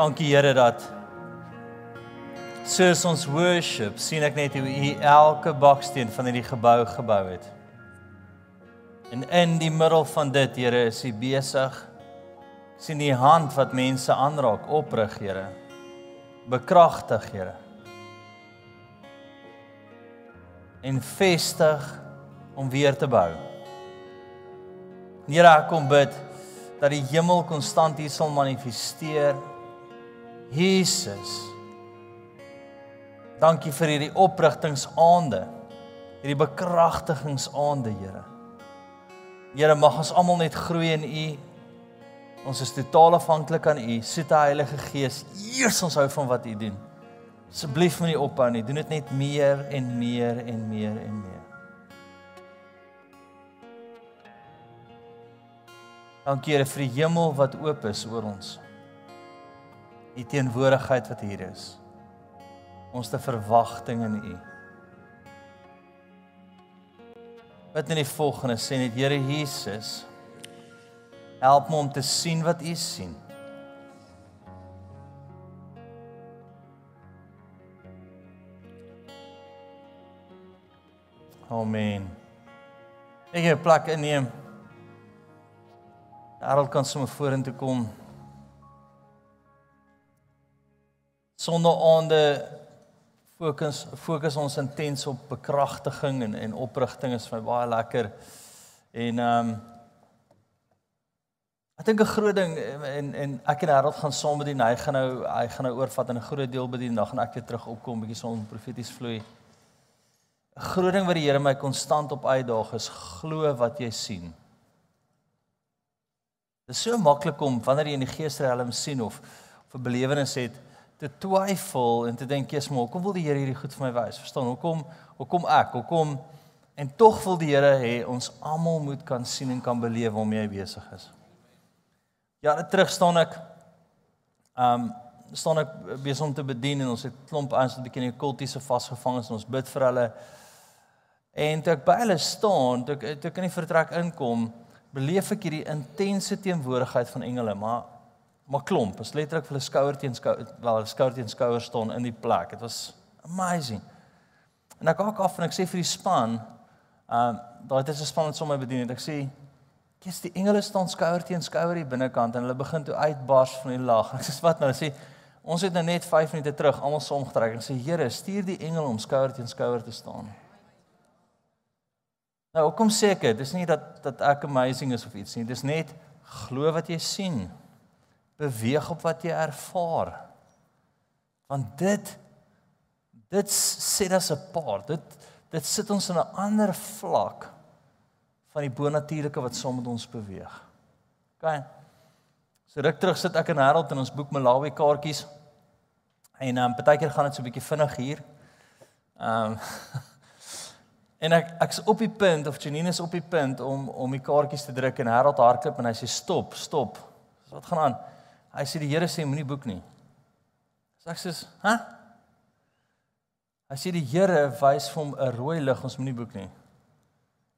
Dankie Here dat soos ons worship, sien ek net hoe U elke baksteen van hierdie gebou gebou het. En in die middel van dit, Here, is U besig sien die hand wat mense aanraak, oprig, Here. Bekragtig, Here. En vestig om weer te bou. Here, ek kom bid dat die hemel konstant hier sal manifesteer. Jesus. Dankie vir hierdie oprigtingsaande. Hierdie bekragtigingsaande, Here. Here, mag ons almal net groei in U. Ons is totaal afhanklik aan U. Die Heilige Gees. Eers ons hou van wat U doen. Asseblief moenie ophou nie. Doen dit net meer en meer en meer en meer. Dankie Here vir die hemel wat oop is oor ons. U teenwoordigheid wat hier is. Ons te verwagting in U. Wat in die volgende sê net Here Jesus help my om te sien wat U sien. Amen. Ek het plek inneem. Harold kan sommer vorentoe kom. Sondaande fokus fokus ons intens op bekragtiging en en oprigting is vir my baie lekker. En ehm um, ek dink 'n groot ding en en ek en Harold gaan saam bedien. Hy gaan nou hy gaan nou oorvat in 'n groot deel bedien. Dan gaan ek weer terug opkom bietjie son profeties vloei. 'n Groot ding wat die Here my konstant op uitdaag is glo wat jy sien. Dit is so maklik om wanneer jy in die geesrealm sien of of 'n belewenis het te twyfel en te dink jy's maar hoekom wil die Here hierdie goed vir my wys? Verstaan? Hoekom hoekom ek? Hoekom en tog wil die Here hê ons almal moet kan sien en kan beleef waarmee hy besig is. Ja, net terug staan ek um staan ek besig om te bedien en ons het klomp ouens wat 'n bietjie in die kultiese vasgevang en ons bid vir hulle. En toe ek by hulle staan, toe ek toe ek in die vertrek inkom, beleef ek hierdie intense teenwoordigheid van engele, maar maar klomp, is letterlik vir hulle skouer teen skouer, wel skouer teen skouer staan in die plek. Dit was amazing. En ek kyk af en ek sê vir die span, ehm uh, daai het 'n span wat sommer bedien het. Ek sê, "Kies die engele staan skouer teen skouer hier binnekant en hulle begin toe uitbars van die lag." Ek sê, "Wat nou?" Sê, "Ons het nou net 5 minute terug almal saam getrek en sê, Here, stuur die engele om skouer teen skouer te staan." Nou, hoekom sê ek dit? Dis nie dat dat ek amazing is of iets nie. Dis net glo wat jy sien. Beweeg op wat jy ervaar. Want dit dit sit as 'n paar. Dit dit sit ons in 'n ander vlak van die bonatuurlike wat saam met ons beweeg. OK. So ruk terug sit ek in Harold en ons boek Malawi kaartjies. En ehm um, partykeer gaan dit so 'n bietjie vinnig hier. Ehm um, En ek ek's op die punt of Janine is op die punt om om die kaartjies te druk en Harold hardloop en hy sê stop, stop. Wat gaan aan? Hy sê die Here sê moenie boek nie. So ek sê, "Hæ?" Hy sê die Here wys vir hom 'n rooi lig, ons moenie boek nie.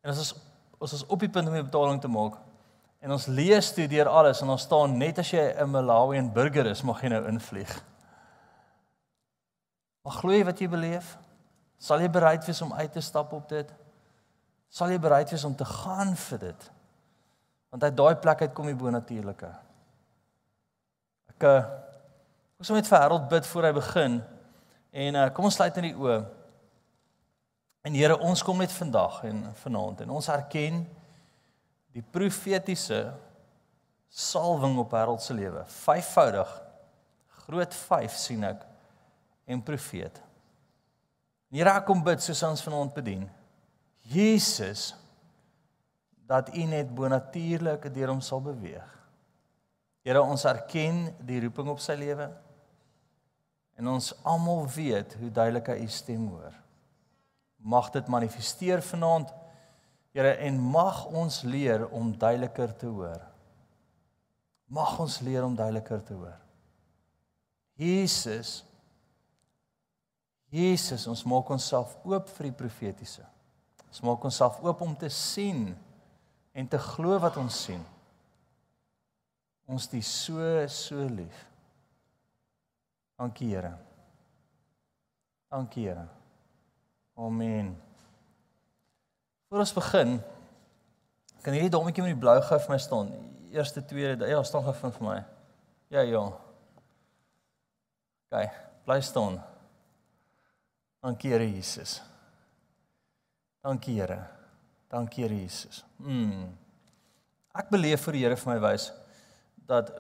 En as ons ons is op die punt om die betaling te maak en ons lees toe deur alles en ons staan net as jy 'n Malawian burger is, mag jy nou invlieg. Maar glo jy wat jy beleef? Sal jy bereid wees om uit te stap op dit? Sal jy bereid wees om te gaan vir dit? Want uit daai plek uit kom die bonatuurlike. Ek eh, ek sou net vir Harold bid voor hy begin en uh, kom ons sluit net die oë. En Here, ons kom net vandag en vanaand en ons erken die profetiese salwing op Harold se lewe. Vyfvoudig. Groot 5 sien ek en profeet. Here ek kom bid soos ons vanaand bedien. Jesus dat U net bonatuurlik deur hom sal beweeg. Here ons erken die roeping op sy lewe. En ons almal weet hoe duidelik hy stem hoor. Mag dit manifesteer vanaand. Here en mag ons leer om duideliker te hoor. Mag ons leer om duideliker te hoor. Jesus Jesus, ons maak onsself oop vir die profetiese. Ons maak onsself oop om te sien en te glo wat ons sien. Ons is so so lief. Dankie Here. Dankie Here. Amen. Voordat ons begin, kan hierdie dommetjie met die blou gif vir my staan. Eerste, tweede, ja, staan gif vir my. Ja, ja. OK, bly staan. Dankie Here Jesus. Dankie Here. Dankie Here Jesus. Mm. Ek beleef vir die Here vir my wys dat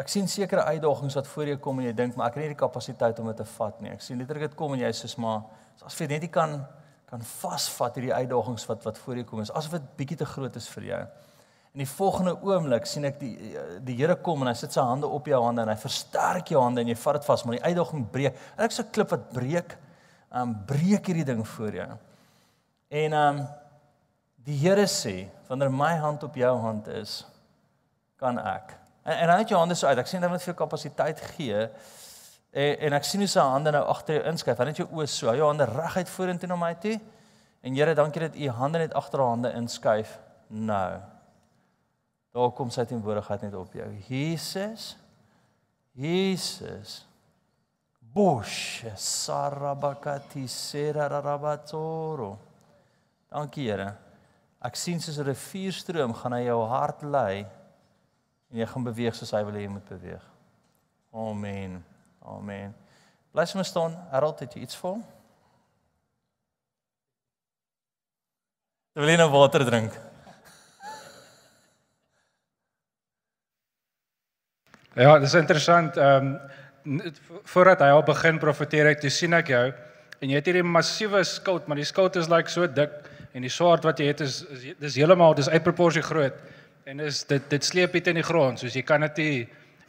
ek sien sekere uitdagings wat voor jou kom en jy dink maar ek het nie die kapasiteit om dit te vat nie. Ek sien letterlik dit kom en jy sê maar as jy net nie kan kan vasvat hierdie uitdagings wat wat voor jou kom is asof dit bietjie te groot is vir jou. In die volgende oomblik sien ek die die Here kom en hy sit sy hande op jou hande en hy versterk jou hande en jy vat dit vas maar die uitdaging breek. En ek 'n klip wat breek, um breek hierdie ding voor jou. En um die Here sê wanneer my hand op jou hand is, kan ek En en hy het jou hande so uit. Ek sien dat hy vir jou kapasiteit gee. En en ek sien hoe sy hande nou agter jou inskuif. Hy het jou oë so, jou hande reguit vorentoe na my toe. En Here, dankie dat u hande net agter haar hande inskuif nou. Daar kom sy teenwoordigheid net op jou. Jesus. Jesus. Bosh sarabakati serarabatoro. Dankie Here. Ek sien soos 'n rivierstroom gaan hy jou hart lei en jy gaan beweeg soos hy wil hê jy moet beweeg. Amen. Amen. Bly sommer staan. Harold, het jy iets vir hom? Wil jy nou water drink? Ja, dis interessant. Ehm um, voordat hy al begin profeteer het, sien ek jou en jy het hierdie massiewe skout, maar die skout is like so dik en die swaard wat jy het is, is dis heeltemal dis uit proporsie groot. En is dit dit sleep dit in die grond, soos jy kan dit nie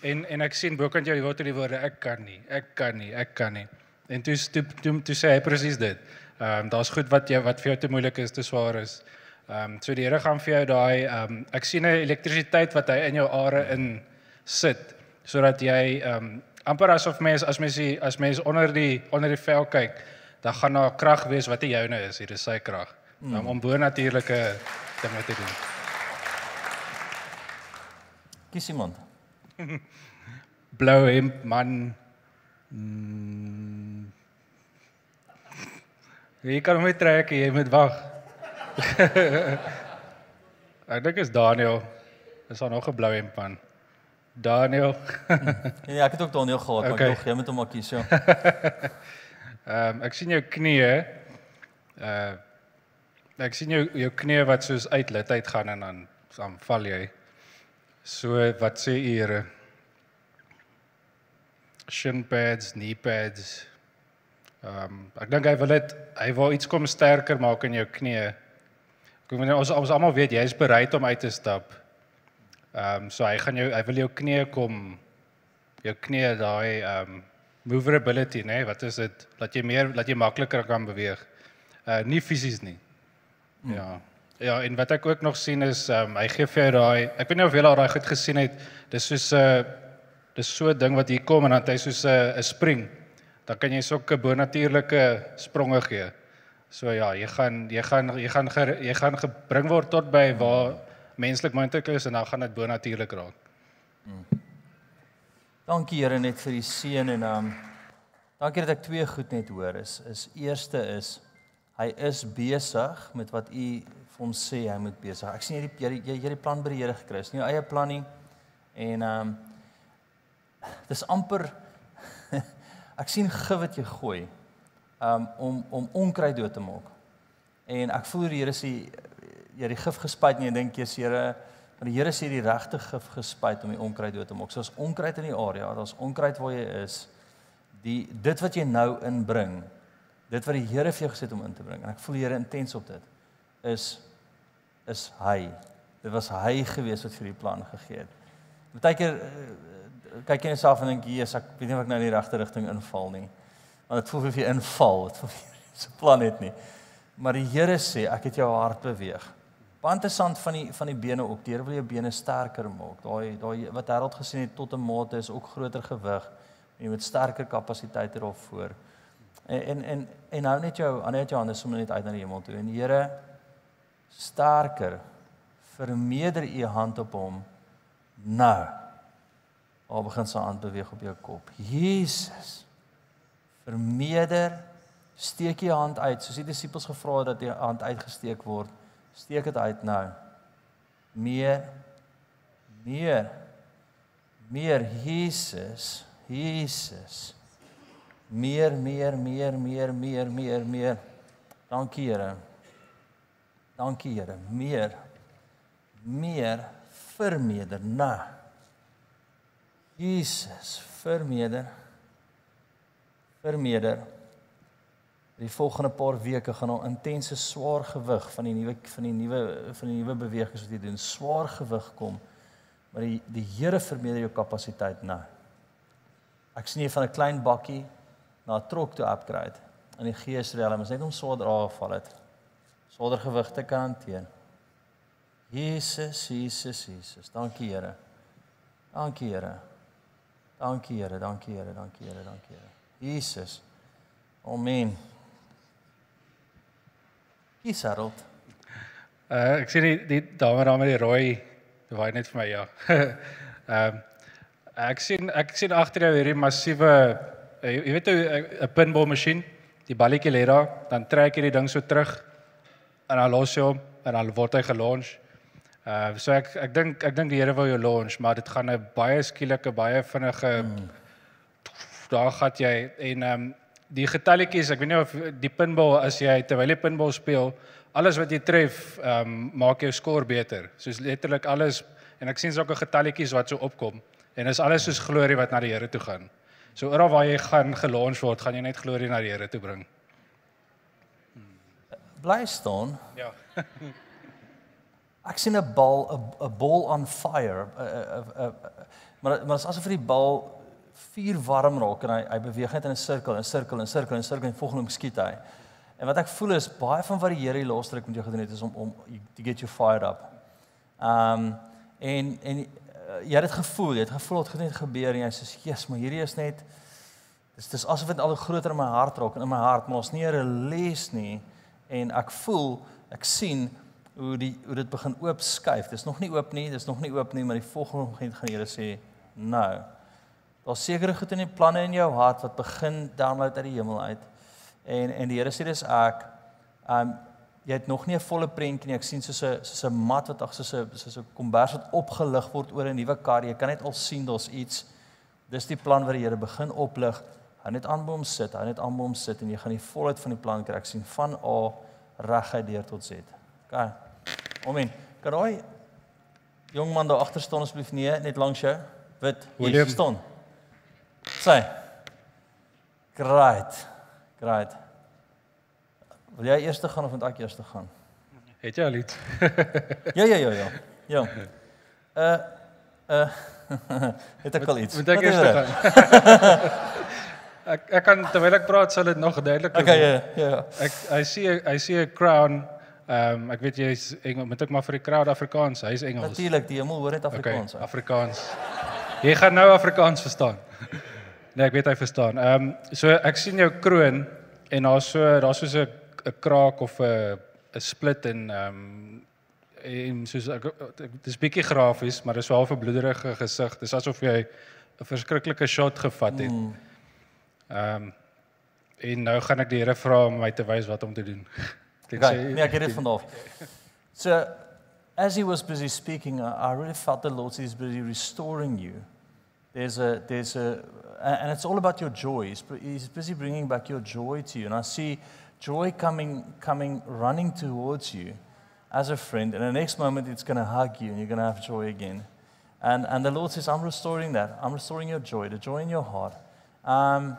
en en ek sien bokant jou word die woorde ek kan nie, ek kan nie, ek kan nie. En toe toe toe, toe sê hy presies dit. Ehm um, daar's goed wat jy wat vir jou te moeilik is, te swaar is. Ehm um, so die Here gaan vir jou daai ehm um, ek sien 'n elektrisiteit wat hy in jou are in sit sodat jy ehm um, amper asof mens as mens die, as mens onder die onder die vel kyk, dan gaan daar krag wees wat nie joune is, hier is sy krag. Mm. Um, om bo natuurlike dinge te doen. Kies iemand. Blou hemp man. Mm. Jy kan hom trek, jy moet wag. Ek dink is Daniel. Is daar nog 'n blou hemp man? Daniel. ja, ek het ook Daniel gehad, okay. maar tog jy moet hom maar kies, ja. Ehm um, ek sien jou knieë. Uh ek sien jou jou knieë wat soos uitlit uitgaan en dan dan val jy. So wat sê u Here? Shin pads, knee pads. Ehm um, ek dink hy wil dit hy wil iets kom sterker maak in jou knie. Ek weet ons ons almal weet jy is bereid om uit te stap. Ehm um, so hy gaan jou hy wil jou knie kom jou knie daai ehm um, movability nê nee? wat is dit dat jy meer dat jy makliker kan beweeg. Uh nie fisies nie. Hmm. Ja. Ja, en wat ek ook nog sien is ehm um, hy gee vir jou daai ek weet nie of jy al daai goed gesien het. Dis soos 'n uh, dis so 'n ding wat hier kom en dan hy soos 'n uh, 'n spring. Dan kan jy sulke bonatuurlike spronge gee. So ja, jy gaan jy gaan jy gaan ger, jy gaan gebring word tot by waar menslik moontlik is en dan gaan dit bonatuurlik raak. Hmm. Dankie Here net vir die seën en ehm um, dankie dat ek twee goed net hoor is is eerste is hy is besig met wat u vir hom sê hy moet besig. Ek sien jy jy jy jy die plan by die Here gekry. Dis nie jou eie plan nie. En ehm um, dis amper ek sien gif wat jy gooi um om om onkruid dood te maak. En ek voel die Here sê jy het die gif gespuit en jy dink jy's Here, maar die Here sê die regte gif gespuit om die onkruid dood te maak. So as onkruid in die area, daar's onkruid waar jy is, die dit wat jy nou inbring, dit wat die Here vir jou gesê het om in te bring. En ek voel die Here intens op dit is is hy. Dit was hy gewees wat vir die plan gegee het. Partykeer uh, kyk jy net self en dink Jesus, ek weet nie of ek nou in die regte rigting inval nie. Want dit voel of jy inval, dit voel se plan het nie. Maar die Here sê, ek het jou hart beweeg. Pantesand van die van die bene ook. Die Here wil jou bene sterker maak. Daai daai wat Harold gesien het tot 'n mate is ook groter gewig. Jy moet sterker kapasiteit hê daarvoor. En en en, en hou net jou, aan net jou hande sommer net uit na die hemel toe. En die Here sterker vermeerder u hand op hom nou Daar begin sy hand beweeg op jou kop. Jesus. Vermeerder. Steek jy hand uit soos die disippels gevra het dat die hand uitgesteek word. Steek dit uit nou. Meer. Meer. Meer Jesus. Jesus. Meer, meer, meer, meer, meer, meer, meer. Dankie Here. Dankie Here. Meer. Meer vermeerder na. Jesus, vermeerder. Vermeerder. Die volgende paar weke gaan al intense swaar gewig van die nuwe van die nuwe van die nuwe bewegings wat jy doen, swaar gewig kom. Maar die die Here vermeerder jou kapasiteit na. Ek sien jy van 'n klein bakkie na 'n trok toe upgrade. In die geesrealm is net om swaarder afval het. Swaarder gewigte kan hanteer. Jesus, Jesus, Jesus. Dankie Here. Dankie Here. Dankie Here, dankie Here, dankie Here, dankie Here. Jesus. Amen. Wie Harold? Uh ek sien die, die dame daar met die rooi waai net vir my ja. Ehm uh, ek sien ek sien agter jou hierdie massiewe uh, jy weet 'n pinball masjien, die balletjie lê daar, dan trek jy die ding so terug en dan los jy hom en dan word hy gelons. Uh so ek ek dink ek dink die Here wou jou launch, maar dit gaan 'n baie skielike, baie vinnige mm. daar gaan jy en ehm um, die getalletjies, ek weet nie of die pinball as jy terwyl jy pinball speel, alles wat jy tref, ehm um, maak jou skor beter. Soos letterlik alles en ek sien sulke getalletjies wat so opkom en is alles soos glorie wat na die Here toe gaan. So oral waar jy gaan gelaunch word, gaan jy net glorie na die Here toe bring. Bly staan. Ja. Ek sien 'n bal 'n ball on fire. A, a, a, maar maar as asof die bal vuur warm raak en hy hy beweeg net in 'n sirkel, 'n sirkel, 'n sirkel, 'n sirkel en volgende skiet hy. En wat ek voel is baie van wat die Here hier losdruk met jou gedoen het is om om to get you fired up. Um en en uh, jy het dit gevoel, jy het gevoel dit het gebeur en jy sê Jesus, maar hierdie is net dis dis asof dit al groter in my hart raak en in my hart, maar ons nie 'n release nie en ek voel, ek sien hoe die hoe dit begin oop skuif. Dis nog nie oop nie, dis nog nie oop nie, maar die volgende oomblik gaan Here sê, "Nou. Daar's sekere goed in die planne in jou hart wat begin download uit die hemel uit." En en die Here sê dis ek. Um jy het nog nie 'n volle prentjie nie. Ek sien soos 'n soos 'n mat wat ag soos 'n soos 'n kombers wat opgelig word oor 'n nuwe kar. Jy kan net al sien daar's iets. Dis die plan wat die Here begin oplig. Hy net aan hom sit, hy net aan hom sit en jy gaan die volheid van die plan kry. Ek sien van A reguit deur tot Z. OK. Amen. Kan daai jong man daar agter staan asseblief nee, net langs jou. Wit, hier staan. Sê. Great. Great. Wil jy eers gaan of moet ek eers gaan? Het jy al iets? ja, ja, ja, ja. Ja. Uh uh het ek al iets? Moet ek eers gaan? ek ek kan terwyl ek praat sal dit nog duideliker word. Okay, ja, ja. Ek I see I see a crown Ehm um, ek weet jy is Engels, moet ek maar vir die crowd Afrikaans. Hy is Engels. Natuurlik, die hemel hoor net Afrikaans. Okay, Afrikaans. Jy gaan nou Afrikaans verstaan. Nee, ek weet hy verstaan. Ehm um, so ek sien jou kroon en daar's so daar's soos 'n 'n kraak of 'n 'n split in ehm um, en soos ek dis bietjie grafies, maar dis wel 'n bloederige gesig. Dis asof jy 'n verskriklike shot gevat het. Mm. Ehm um, en nou gaan ek die Here vra om my te wys wat om te doen. Okay, nee, ek het dit vanaf. So as he was busy speaking, I really felt the Lord is busy restoring you. There's a there's a and it's all about your joy. He's, he's busy bringing back your joy to you. And I see joy coming coming running towards you as a friend. And the next moment it's going to hug you and you're going to have joy again. And and the Lord says, I'm restoring that. I'm restoring your joy, the joy in your heart. Um,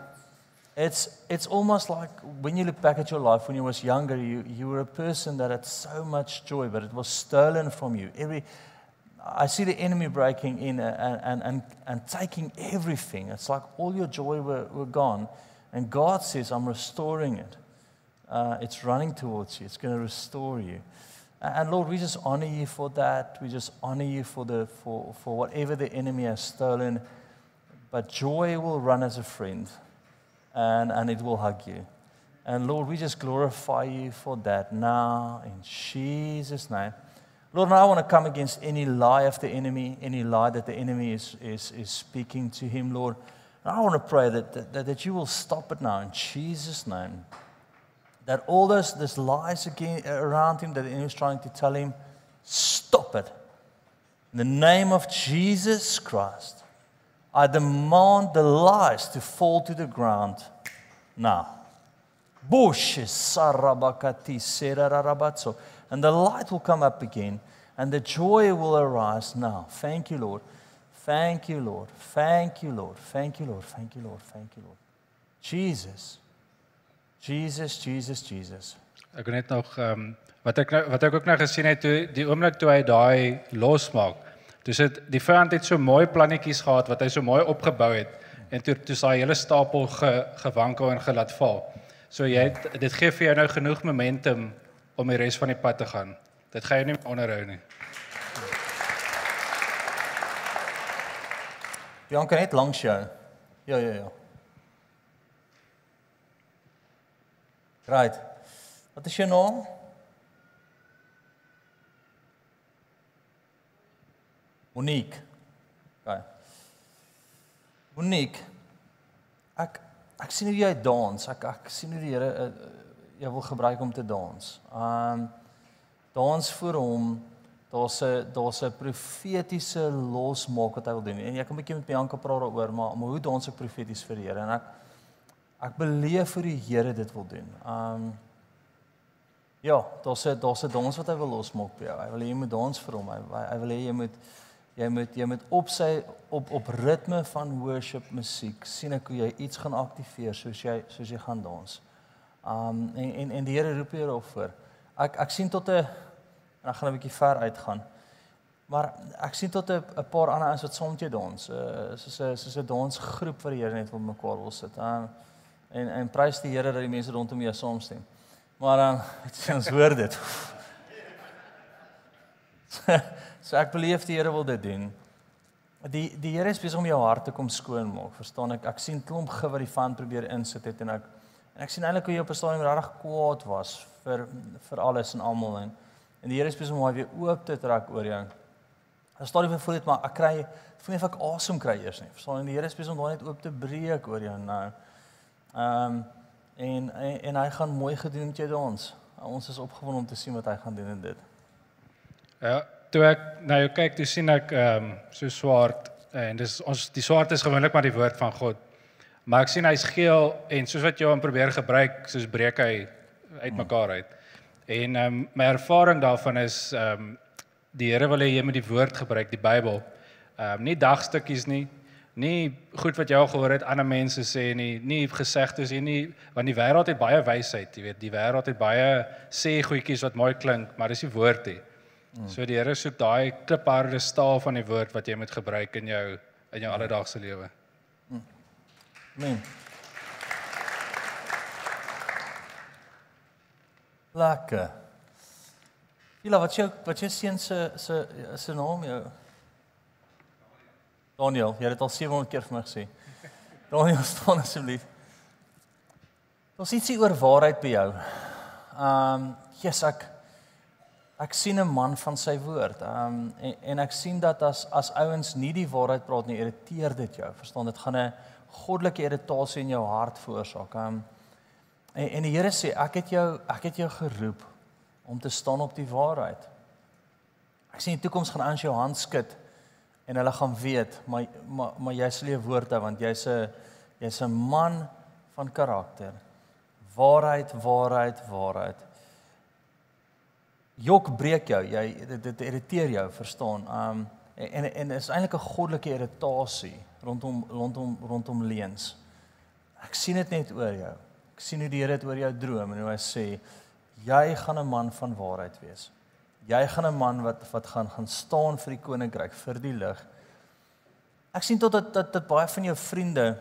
it's, it's almost like when you look back at your life when you was younger, you, you were a person that had so much joy, but it was stolen from you. Every, I see the enemy breaking in and, and, and, and taking everything. It's like all your joy were, were gone. And God says, I'm restoring it. Uh, it's running towards you. It's going to restore you. And Lord, we just honor you for that. We just honor you for, the, for, for whatever the enemy has stolen. But joy will run as a friend and, and it will hug you. And Lord, we just glorify you for that now in Jesus' name. Lord, now I want to come against any lie of the enemy, any lie that the enemy is, is, is speaking to him, Lord. And I want to pray that, that, that you will stop it now in Jesus' name. That all those, those lies again around him that the enemy is trying to tell him, stop it. In the name of Jesus Christ, I demand the lies to fall to the ground now. And the light will come up again and the joy will arise now. Thank you, Lord. Thank you, Lord. Thank you, Lord. Thank you, Lord. Thank you, Lord. Thank you, Lord. Jesus. Jesus, Jesus, Jesus. Ek het net nog ehm um, wat ek nou wat ek ook nou gesien het toe die oomblik toe hy daai losmaak. Dis dit die vyand het so mooi plannetjies gehad wat hy so mooi opgebou het en toe toe sy hele stapel ge, gewankel en gelaat val. So jy het, dit gee vir jou nou genoeg momentum om die res van die pad te gaan. Dit gaan jou nie onderhou nie. Bianca net langs jou. Ja, ja, ja. Right. Wat is jou naam? Monique. Ja. Monique. Ek ek sien hoe jy dans. Ek ek sien hoe die Here uh, jou wil gebruik om te dans. Um dans vir hom. Daar's 'n daar's 'n profetiese losmaak wat hy wil doen. En jy kan 'n bietjie met Bianca praat daaroor, maar maar hoe dans ek profeties vir die Here? En ek ek beleef vir die Here dit wil doen. Um Ja, daar's 'n daar's 'n dans wat hy wil losmaak by jou. Hy wil hê jy moet dans vir hom. Hy hy wil hê jy moet jy moet jy moet op sy op op ritme van worship musiek sien ek hoe jy iets gaan aktiveer soos jy soos jy gaan dans. Um en en en die Here roep jou daarop voor. Ek ek sien tot 'n en ek gaan 'n bietjie ver uitgaan. Maar ek sien tot 'n 'n paar ander ouens wat met jou dans. Uh soos 'n soos 'n dansgroep wat die Here net wil mekaar wil sit. Um en en prys die Here dat die mense rondom jou saamstem. Maar dan um, het ons hoor dit. so ek beleef die Here wil dit doen. Die die Here is besig om jou hart te kom skoon maak. Verstaan ek? Ek sien klomp gif wat die van probeer insit het en ek En ek sien eintlik hoe jy op 'n stadium regtig kwaad was vir vir alles en almal en en die Here is besig om weer oop te trek oor jou. Ek stadium van voel dit maar ek kry voel nie of ek asem kry eers nie. Verstaan en die Here is besig om daai net oop te breek oor jou nou. Ehm um, en, en en hy gaan mooi gedoen met jou dans. Ons is opgewonde om te sien wat hy gaan doen in dit. Ja, toe ek nou kyk, toe sien ek ehm um, so swart en dis ons die swart is gewoonlik maar die woord van God. Maar ek sien hy's geel en soos wat jy hom probeer gebruik, soos breek hy uitmekaar uit. En ehm um, my ervaring daarvan is ehm um, die Here wil hê jy moet die woord gebruik, die Bybel. Ehm um, nie dagstukkies nie. Nie goed wat jy al gehoor het ander mense sê nie, nie gesegdes hier nie, want die wêreld het baie wysheid, jy weet, die wêreld het baie sê goedjies wat mooi klink, maar dis die woord hè. Mm. So die Here soek daai klipharde staal van die woord wat jy moet gebruik in jou in jou alledaagse lewe. Amen. Lekker. Julle wat jy wat jy sien se se se naam jou. Daniel, jy het dit al 700 keer vir my gesê. Daniel, staan asseblief. Ons ietsie oor waarheid by jou. Ehm, um, Jesus ek ek sien 'n man van sy woord. Ehm um, en, en ek sien dat as as ouens nie die waarheid praat nie, irriteer dit jou. Verstaan, dit gaan 'n goddelike irritasie in jou hart veroorsaak. Um, en en die Here sê ek het jou ek het jou geroep om te staan op die waarheid. Ek sien die toekoms gaan aan jou hand skud en hulle gaan weet maar maar, maar jy sal jou woord hou want jy's 'n jy's 'n man van karakter. Waarheid, waarheid, waarheid. Jok breek jou, jy dit, dit irriteer jou, verstaan? Um en en, en is eintlik 'n goddelike irritasie rondom rondom rondom leuns. Ek sien dit net oor jou. Ek sien hoe die Here dit oor jou droom en hoe hy sê jy gaan 'n man van waarheid wees. Jy gaan 'n man wat wat gaan gaan staan vir die koninkryk, vir die lig. Ek sien tot dat dat, dat baie van jou vriende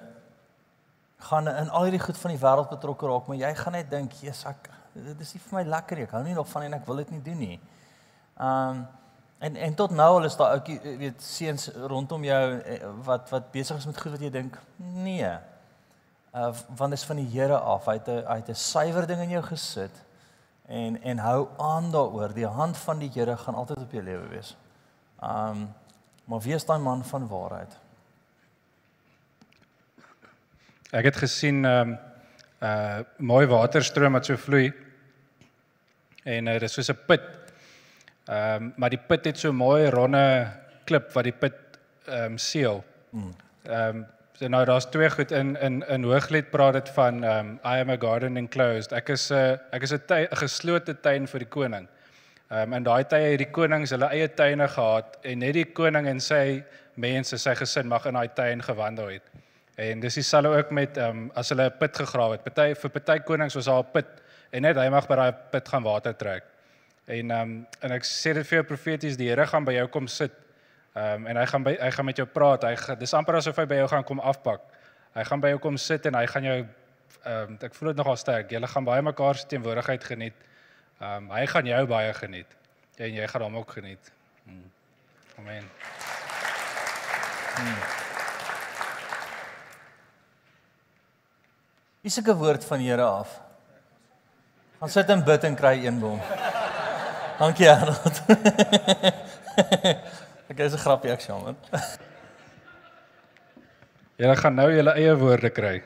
gaan in al hierdie goed van die wêreld betrokke raak, maar jy gaan net dink, "Jesus, ek dit is nie vir my lekker nie. Ek hou nie nog van en ek wil dit nie doen nie." Um En en tot nou al is daar ouetjie eh, weet seuns rondom jou eh, wat wat besig is met goed wat jy dink nee. Uh want dit is van die Here af. Hy het 'n hy het 'n suiwer ding in jou gesit En en hou aan daaroor. Die hand van die Here gaan altyd op jou lewe wees. Um maar wees daai man van waarheid. Ek het gesien ehm um, uh mooi waterstroom wat so vloei. En uh, dit is soos 'n put. Ehm um, maar die put het so mooi ronde klip wat die put ehm um, seël. Ehm um, so nou daar's twee goed in in in Hooglied praat dit van ehm um, I am a garden enclosed. Ek is 'n uh, ek is 'n 'n geslote tuin vir die koning. Ehm um, in daai tye het die konings hulle eie tuine gehad en net die koning en sy mense, sy gesin mag in daai tuin gewandel het. En dis dieselfde ook met ehm um, as hulle 'n put gegrawe het. Party vir party konings was daar 'n put en net hy mag by daai put gaan water trek. En ehm um, en ek sê dit vir jou profeties, die Here gaan by jou kom sit. Ehm um, en hy gaan by hy gaan met jou praat. Hy dis amper asof hy by jou gaan kom afpak. Hy gaan by jou kom sit en hy gaan jou ehm um, ek voel dit nogal sterk. Julle gaan baie mekaar se teenwoordigheid geniet. Ehm um, hy gaan jou baie geniet en jy gaan hom ook geniet. Hmm. Amen. Hmm. Is 'n woord van Here af. Gaan sit en bid en kry een bom. Dankie Arnold. ek is 'n grappie ek jammer. Julle gaan nou julle eie woorde kry.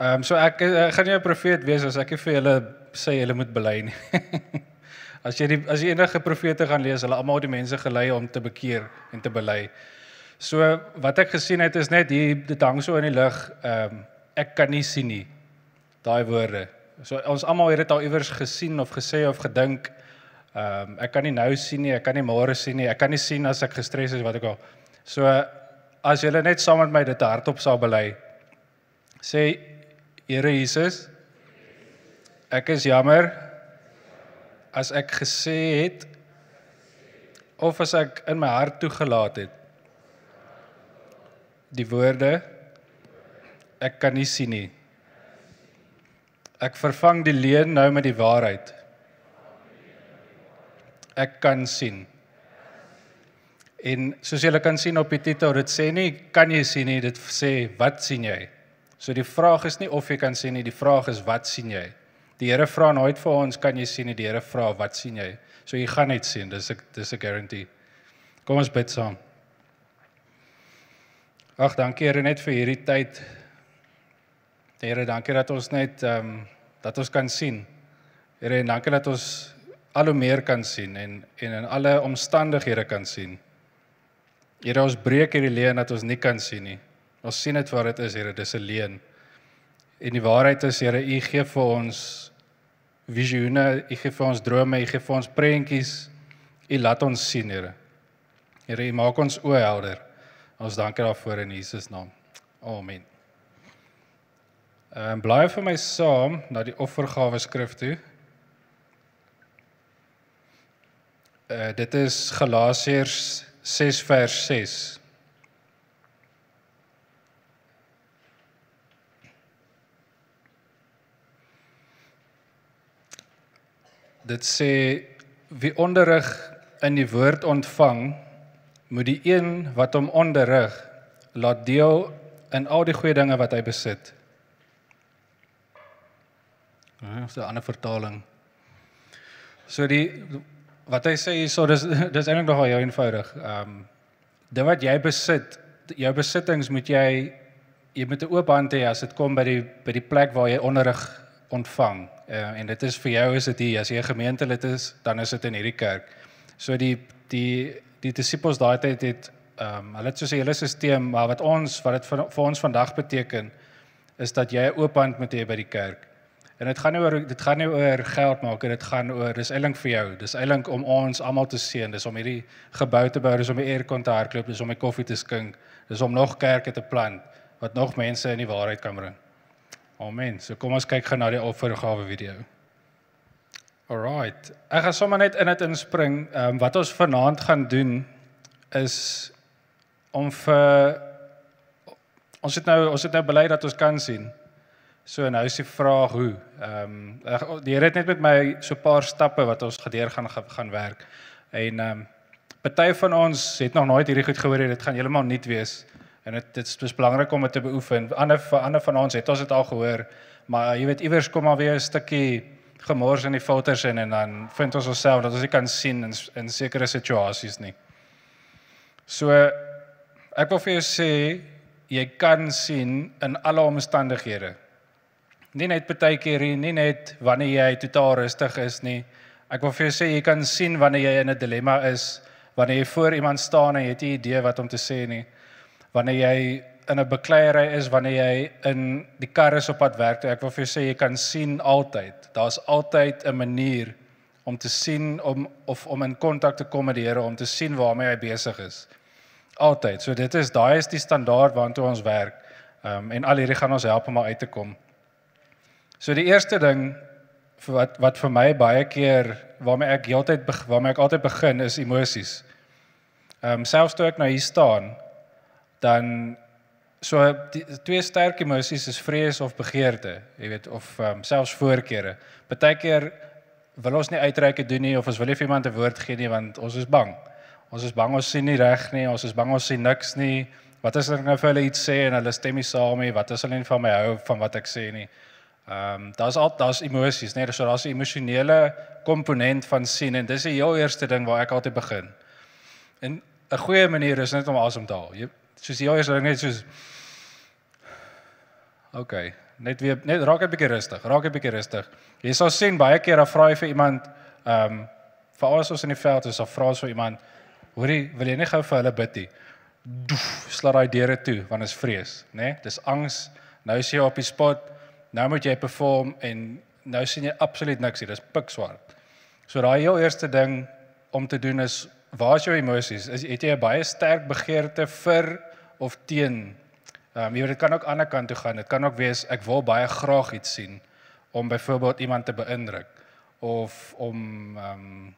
Ehm um, so ek, ek gaan nie 'n profeet wees as ek vir julle sê julle moet bely nie. as jy die as jy enige profete gaan lees, hulle almal die mense gelei om te bekeer en te bely. So wat ek gesien het is net hier dit hang so in die lug. Ehm um, ek kan nie sien nie daai woorde. So ons almal het dit al iewers gesien of gesê of gedink. Ehm um, ek kan nie nou sien nie, ek kan nie môre sien nie, ek kan nie sien as ek gestres is wat ek al. So as jy net saam met my dit hardop sal bely. Sê Here Jesus, ek is jammer as ek gesê het of as ek in my hart toegelaat het die woorde ek kan nie sien nie. Ek vervang die leuen nou met die waarheid. Ek kan sien. En soos julle kan sien op die titel, dit sê nie kan jy sien nie, dit sê wat sien jy? So die vraag is nie of jy kan sien nie, die vraag is wat sien jy? Die Here vra nooit vir ons kan jy sien nie, die Here vra wat sien jy? So jy gaan net sien, dis 'n dis 'n guarantee. Kom ons bid saam. Ag, dankie Here net vir hierdie tyd. Here, dankie dat ons net ehm um, dat ons kan sien. Here, en dankie dat ons al hoe meer kan sien en en in alle omstandighede kan sien. Here, ons breek hierdie leuen dat ons nie kan sien nie. Ons sien dit wat dit is, Here, dis 'n leuen. En die waarheid is, Here, U gee vir ons visioene, U gee vir ons drome, U gee vir ons prentjies. U laat ons sien, Here. Here, U maak ons oë helder. Ons dankie daarvoor in Jesus naam. Amen. Ehm um, bly vir my saam na die offergawe skrif toe. Uh dit is Galasiërs 6 vers 6. Dit sê wie onderrig in die woord ontvang moet die een wat hom onderrig laat deel in al die goeie dinge wat hy besit. Ja, so 'n ander vertaling. So die wat hy sê hierso dis dis eintlik nogal jou eenvoudig. Ehm um, dit wat jy besit, jou besittings moet jy jy moet 'n oop hand hê as dit kom by die by die plek waar jy onderrig ontvang. Uh, en dit is vir jou is dit hier as jy 'n gemeentelid is, dan is dit in hierdie kerk. So die die die disippels daai tyd het ehm um, hulle het so 'n hele stelsel, maar wat ons wat dit vir, vir ons vandag beteken is dat jy 'n oop hand moet hê by die kerk. En dit gaan nie oor dit gaan nie oor geld maak, dit gaan oor dis eintlik vir jou. Dis eintlik om ons almal te seën, dis om hierdie gebou te bou, dis om die aircon te hardloop, dis om die koffie te skink, dis om nog kerke te plant wat nog mense in die waarheid kan bring. Amen. So kom ons kyk gou na die offergawe video. Alright. Ek gaan sommer net in dit inspring. Ehm um, wat ons vanaand gaan doen is om vir ons het nou ons het nou bely dat ons kan sien. So nou is die vraag hoe. Ehm um, die Here het net met my so 'n paar stappe wat ons gedeur gaan gaan werk. En ehm um, party van ons het nog nooit hierdie goed gehoor nie. Dit gaan heeltemal nuut wees. En dit dit is belangrik om dit te beoefen. Ander vir ander van ons het ons dit al gehoor, maar jy weet iewers kom maar weer 'n stukkie gemors in die filters in en dan vind ons onsself dat ons nie kan sien in in sekere situasies nie. So ek wil vir jou sê jy kan sien in alle omstandighede. Nie net baie keer nie, nie net wanneer jy totaal rustig is nie. Ek wil vir jou sê jy kan sien wanneer jy in 'n dilemma is, wanneer jy voor iemand staan en jy het nie idee wat om te sê nie. Wanneer jy in 'n bekleierery is, wanneer jy in die kar is op pad werk toe, ek wil vir jou sê jy kan sien altyd. Daar's altyd 'n manier om te sien om of om in kontak te kom met die Here om te sien waarmee hy besig is. Altyd. So dit is daai is die standaard waartoe ons werk. Ehm um, en al hierdie gaan ons help om uit te kom. So die eerste ding vir wat wat vir my baie keer waarmee ek heeltyd waarmee ek altyd begin is emosies. Ehm um, selfs toe ek nou hier staan dan So die twee sterk emosies is vrees of begeerte, jy weet, of um, selfs voorkeure. Partykeer wil ons nie uitreike doen nie of ons wil nie vir iemand 'n woord gee nie want ons is bang. Ons is bang ons sien nie reg nie, ons is bang ons sien niks nie. Wat as ek nou vir hulle iets sê en hulle stem nie saam nie? Wat as hulle nie van my hou van wat ek sê nie? Ehm um, daar's al daar's emosies, nee, so daar's 'n emosionele komponent van sien en dis die heel eerste ding waar ek altyd begin. En 'n goeie manier is net om asem te haal. Jy soos die heel eerste ding net soos OK. Net weer net raak 'n bietjie rustig. Raak 'n bietjie rustig. Jy sal sien baie keer dan vra jy vir iemand ehm um, vir alles ons in die veld is of vra jy vir iemand, hoorie, wil jy nie gou vir hulle bid nie? Doef, slaat daai deure toe want is vrees, né? Nee? Dis angs. Nou is jy op die spot. Nou moet jy perform en nou sien jy absoluut niks hier. Dis pikswart. So daai heel eerste ding om te doen is waar is jou emosies? Is het jy 'n baie sterk begeerte vir of teen Ehm um, jy weet dit kan ook aan die ander kant toe gaan. Dit kan ook wees ek wil baie graag iets sien om byvoorbeeld iemand te beïndruk of om ehm um,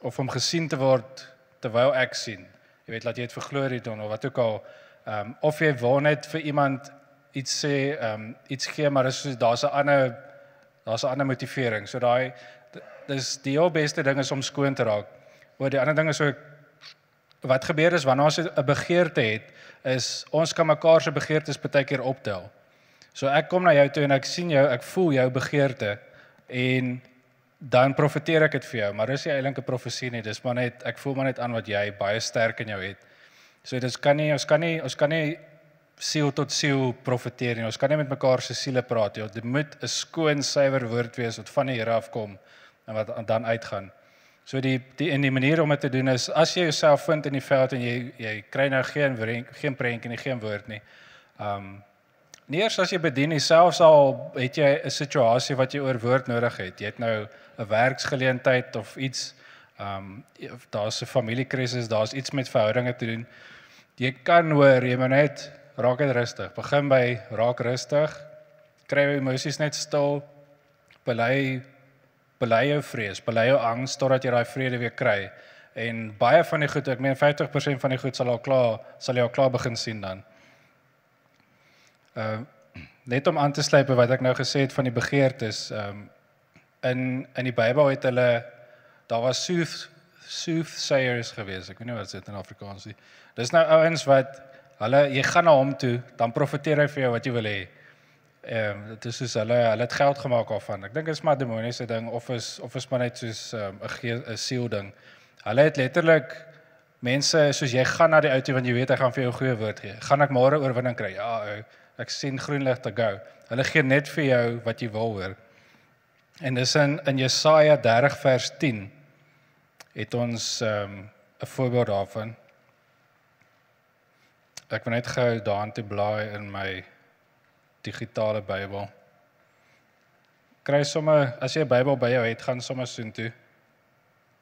of om gesien te word terwyl ek sien. Jy weet laat jy dit vir glorie doen of wat ook al ehm um, of jy wil net vir iemand iets sê, ehm um, iets gee maar dis daar's 'n ander daar's 'n ander motivering. So daai dis die heel beste ding is om skoon te raak. Oor die ander ding is so wat gebeur is wanneer ons 'n begeerte het is ons kan mekaar se begeertes baie keer optel. So ek kom na jou toe en ek sien jou, ek voel jou begeerte en dan profeteer ek dit vir jou, maar dis nie eintlik 'n profesie nie, dis maar net ek voel maar net aan wat jy baie sterk in jou het. So dit kan nie ons kan nie ons kan nie siel tot siel profeteer nie. Ons kan nie met mekaar se siele praat nie. Dit moet 'n skoon, suiwer woord wees wat van die Here afkom en wat dan uitgaan. So die die in die manier om dit te doen is as jy jouself vind in die veld en jy jy kry nou geen geen prentjie nie, geen woord nie. Um nie eers as jy bedien jouself al het jy 'n situasie wat jy oor woord nodig het. Jy het nou 'n werksgeleentheid of iets um daar's 'n familiekrisis, daar's iets met verhoudinge te doen. Jy kan hoor, jy moet net raak net rustig. Begin by raak rustig. Kry jou emosies net stil. Bely bely jou vrees, bely jou angs totdat jy daai vrede weer kry. En baie van die goed, ek meen 50% van die goed sal al klaar sal jy al klaar begin sien dan. Ehm uh, net om aan te sluit by wat ek nou gesê het van die begeertes, ehm um, in in die Bybel het hulle daar was sooth soothsayers gewees. Ek weet nie wat dit in Afrikaans is. Dis nou ouens wat hulle jy gaan na hom toe, dan profeteer hy vir jou wat jy wil hê. Ehm um, dit is soos hulle hulle het geld gemaak daarvan. Ek dink dit is maar demoniese ding of is of is maar net soos 'n um, 'n siel ding. Hulle het letterlik mense soos jy gaan na die ou toe want jy weet hy gaan vir jou goeie woord gee. Gaan ek môre oorwinning kry? Ja, ou. Ek sien groen lig te go. Hulle gee net vir jou wat jy wil hoor. En dis in in Jesaja 30 vers 10 het ons ehm um, 'n voorbeeld daarvan. Ek wil net gou daarin te blaai in my digitale Bybel. Kry sommer as jy 'n Bybel by jou het, gaan sommer soontoe.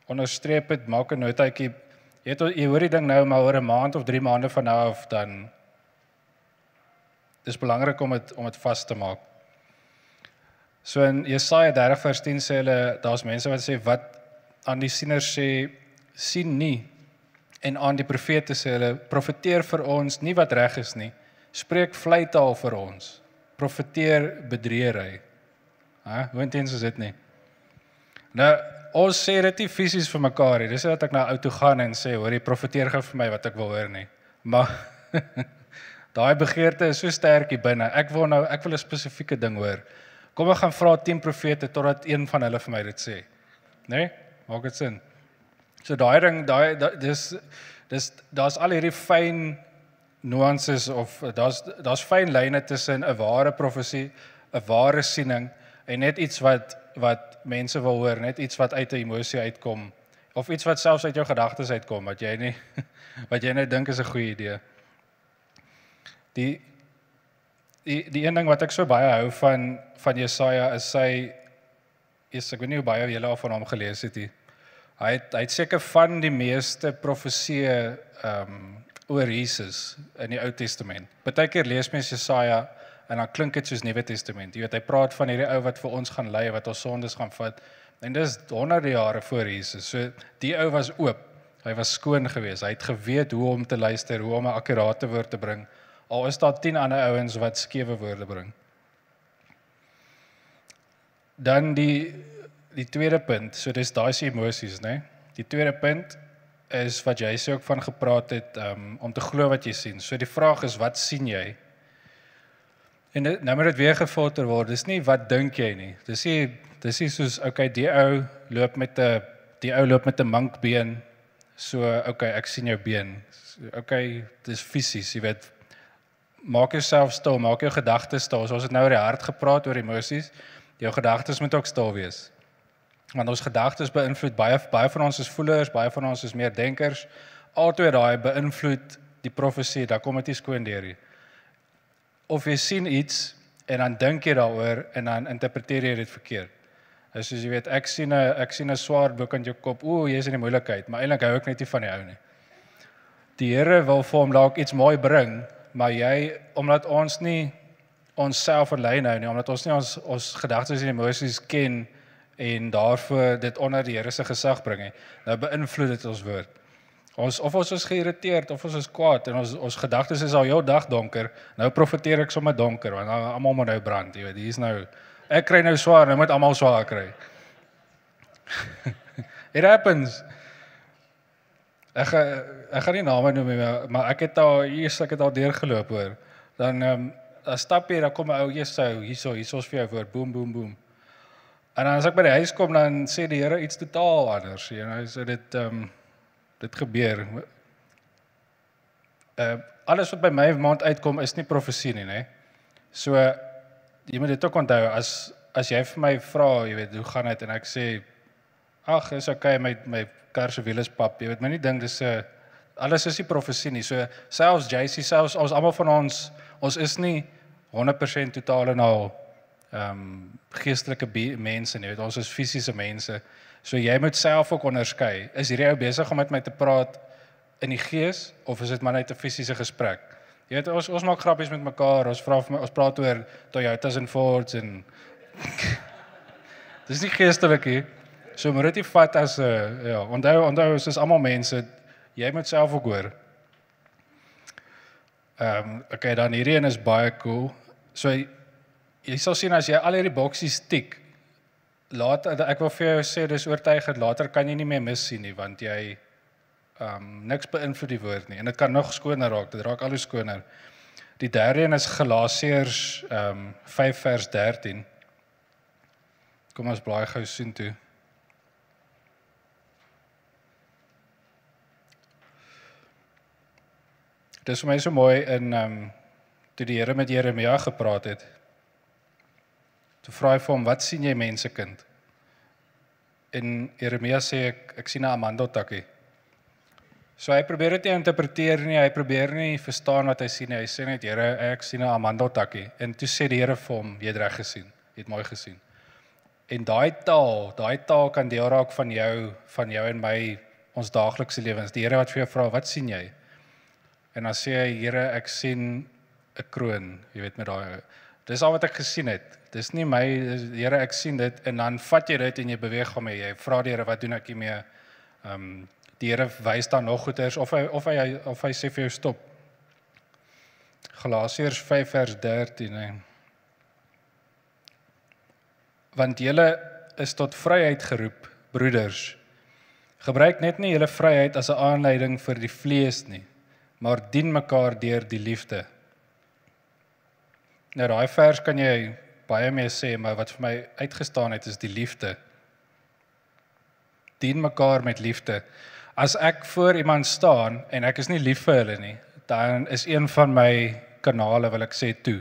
Onderstreep dit, maak 'n notaatjie. Jy het jy hoor die ding nou maar oor 'n maand of 3 maande van nou af dan dis belangrik om dit om dit vas te maak. So in Jesaja 30 vers 10 sê hulle daar's mense wat sê wat aan die sieners sê sien nie en aan die profete sê hulle profeteer vir ons nie wat reg is nie spreek vleitaal vir ons profeteer bedreery. Hæ, hoe intens is dit nie? Nou, ons sê dit nie fisies vir mekaar nie. Dis net dat ek na ou toe gaan en sê, hoor, jy profeteer gou vir my wat ek wil hoor nie. Maar daai begeerte is so sterk hier binne. Ek wil nou, ek wil 'n spesifieke ding hoor. Kom ek gaan vra 10 profete totdat een van hulle vir my dit sê. Né? Nee? Maak dit sin? So daai ding, daai dis dis daar's al hierdie fyn nuances of daar's daar's fyn lyne tussen 'n ware profesie, 'n ware siening en net iets wat wat mense wil hoor, net iets wat uit 'n emosie uitkom of iets wat selfs uit jou gedagtes uitkom wat jy nie wat jy net dink is 'n goeie idee. Die die die een ding wat ek so baie hou van van Jesaja is sy is ek weet nie hoe baie julle al van hom gelees het nie. Hy het hy het seker van die meeste profesieë ehm um, oor Jesus in die Ou Testament. Partykeer lees mens Jesaja en dan klink dit soos Nuwe Testament. Jy weet hy praat van hierdie ou wat vir ons gaan lei, wat ons sondes gaan vat. En dis honderde jare voor Jesus. So die ou was oop. Hy was skoon geweest. Hy het geweet hoe om te luister, hoe om 'n akkurate woord te bring. Al is daar 10 ander ouens wat skewe woorde bring. Dan die die tweede punt, so dis daai se emosies, né? Die tweede punt is wat jy sê ook van gepraat het um, om te glo wat jy sien. So die vraag is wat sien jy? En nou moet dit weer gefilter word. Dis nie wat dink jy nie. Dis nie dis is soos okay die ou loop met 'n die ou loop met 'n mankbeen so okay ek sien jou been so, okay dis fisies jy weet maak jouself stil maak jou gedagtes stil so ons het nou oor die hart gepraat oor emosies jou gedagtes moet ook stil wees want ons gedagtes beïnvloed baie baie van ons is voelers baie van ons is meer denkers altoe daai beïnvloed die profesie daar kom dit skoon deur hier of jy sien iets en dan dink jy daaroor en dan interpreteer jy dit verkeerd is soos jy weet ek sien 'n ek sien 'n swaard bo kan jou kop. Ooh, jy's in die moeilikheid, maar eintlik hou ek net nie van die ou nie. Die Here wil vir hom dalk iets mooi bring, maar jy omdat ons nie onsself alleen hou nie, omdat ons nie ons ons gedagtes en emosies ken en daarvoor dit onder die Here se gesag bring nie. Nou beïnvloed dit ons woord. Ons of ons is geïrriteerd of ons is kwaad en ons ons gedagtes is al jou dag donker. Nou profeteer ek sommer donker want almal moet nou brand, jy weet. Hier's nou Ek kry nou swaar, nou moet almal swaar kry. It happens. Ek ek gaan nie name noem nie, maar ek het al hier ek het al deurgeloop hoor. Dan ehm um, dan stap jy, dan kom 'n ou Jesou hierso, hierso's vir jou voor boem boem boem. En dan as ek by die huis kom dan sê die Here iets totaal anders. Jy nou sê dit ehm um, dit gebeur. Uh alles wat by my maand uitkom is nie profesie nie, nê. So jy moet dit ook onthou as as jy vir my vra, jy weet, hoe gaan dit en ek sê ag, is okay my my kar se wiele is pap. Jy weet, my nie ding dis 'n uh, alles is nie profesie nie. So selfs JC selfs ons almal van ons ons is nie 100% totaal en al ehm um, geestelike mense nie. Ons is fisiese mense. So jy moet self ook onderskei. Is hierdie ou besig om met my te praat in die gees of is dit maar net 'n fisiese gesprek? Jy weet ons ons maak grappies met mekaar. Ons vra ons praat oor Toyotas en Fords en Dis nie geestelik nie. So moet dit vat as 'n uh, eh, ja, onthou onthou ons is almal mense. Jy moet self ook hoor. Ehm um, okay, dan hierdie een is baie cool. So jy sal sien as jy al hierdie boksies tik later ek wil vir jou sê dis oortuigend later kan jy nie meer mis sien nie want jy ehm um, niks beïnvloed die woord nie en dit kan nog skoner raak. Dit raak al hoe skoner. Die derde een is Galasiërs ehm um, 5 vers 13. Kom ons blaai gou sien toe. Dit is vir my so mooi in ehm um, toe die Here met Jeremia gepraat het. Toe vra hy vir hom, "Wat sien jy mense kind?" En Jeremia sê ek ek sien 'n amando takkie. So hy probeer dit nie interpreteer nie, hy probeer nie verstaan wat hy sien nie. Hy sê net Here, ek sien 'n amandeltakkie. En toe sê die Here vir hom, jy het reg gesien. Jy het mooi gesien. En daai taal, daai taal kan deel raak van jou, van jou en my ons daaglikse lewens. Die Here wat vir jou vra, wat sien jy? En dan sê hy, Here, ek sien 'n kroon, jy weet met daai Dis al wat ek gesien het. Dis nie my Here, ek sien dit en dan vat jy dit en jy beweeg hom en jy vra die Here, wat doen ek hiermee? Ehm um, die Here wys dan nog goeders of hy of hy of hy sê vir jou stop. Galasiërs 5 vers 13 hè. Want julle is tot vryheid geroep, broeders. Gebruik net nie julle vryheid as 'n aanleiding vir die vlees nie, maar dien mekaar deur die liefde. Nou daai vers kan jy baie mee sê, maar wat vir my uitgestaan het is die liefde. Dien mekaar met liefde. As ek voor iemand staan en ek is nie lief vir hulle nie, dan is een van my kanale wil ek sê toe.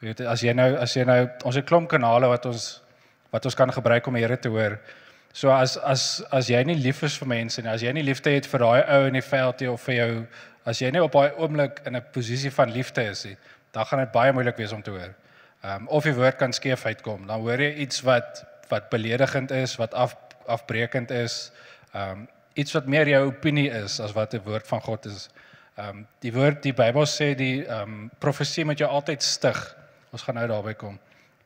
Jy weet as jy nou as jy nou ons het klomp kanale wat ons wat ons kan gebruik om die Here te hoor. So as as as jy nie lief is vir mense nie, as jy nie liefde het vir daai ou in die veld nie of vir jou as jy nie op daai oomblik in 'n posisie van liefde is nie, dan gaan dit baie moeilik wees om te hoor. Ehm um, of die woord kan skeef uitkom. Dan hoor jy iets wat wat beledigend is, wat af afbreekend is. Ehm um, iets wat meer jou opinie is as wat 'n woord van God is. Ehm um, die woord die Bybel sê die ehm um, profesie moet jou altyd stig. Ons gaan nou daarby kom.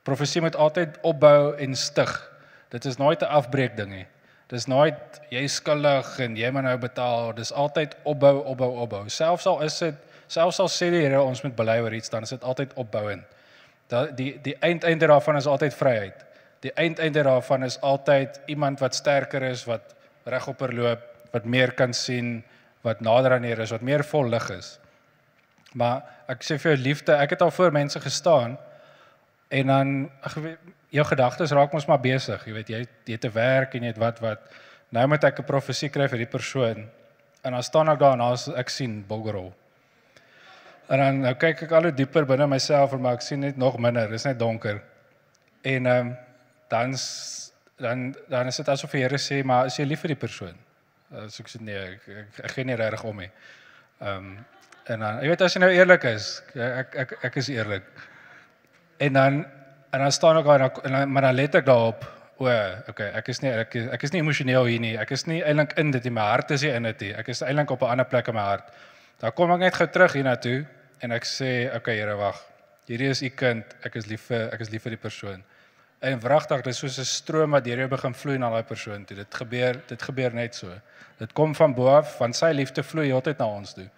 Profesie moet altyd opbou en stig. Dit is nooit 'n afbreek ding nie. Dis nooit jy skuldig en jy moet nou betaal. Dis altyd opbou, opbou, opbou. Selfs al is dit selfs al sê die Here ons moet bely oor iets, dan is dit altyd opbouend. Dat die die eindeinde daarvan is altyd vryheid. Die eindeinde daarvan is altyd iemand wat sterker is, wat regop loop, wat meer kan sien, wat nader aan Here is, wat meer vol lig is. Maar ek sê vir jou liefde, ek het al voor mense gestaan en dan ag jou gedagtes raak mos maar besig, jy weet jy het te werk en jy het wat wat nou moet ek 'n profesie kry vir die persoon. En dan staan ek daar en as ek sien boggerol. En dan nou kyk ek al hoe dieper binne myself en maar ek sien net nog minder, dis net donker. En ehm um, dan dan dan is dit asof die Here sê maar is jy lief vir die persoon? As ek sê nee, ek ek, ek gee nie regtig om nie. Ehm um, en dan jy weet as jy nou eerlik is, ek ek ek is eerlik. En dan en dan staan ek daar en dan maar dan let ek daarop. O, okay, ek is nie ek ek is nie emosioneel hier nie. Ek is nie eintlik in dit nie. My hart is nie in dit. Ek is eintlik op 'n ander plek in my hart. Dan kom ek net gou terug hiernatoe en ek sê, okay, Here, wag. Hierdie is u kind. Ek is lief vir ek is lief vir die persoon. En wragtig, dit is soos 'n stroom wat deur jou begin vloei na daai persoon toe. Dit gebeur, dit gebeur net so. Dit kom van bo af, van sy liefde vloei heeltyd na ons toe.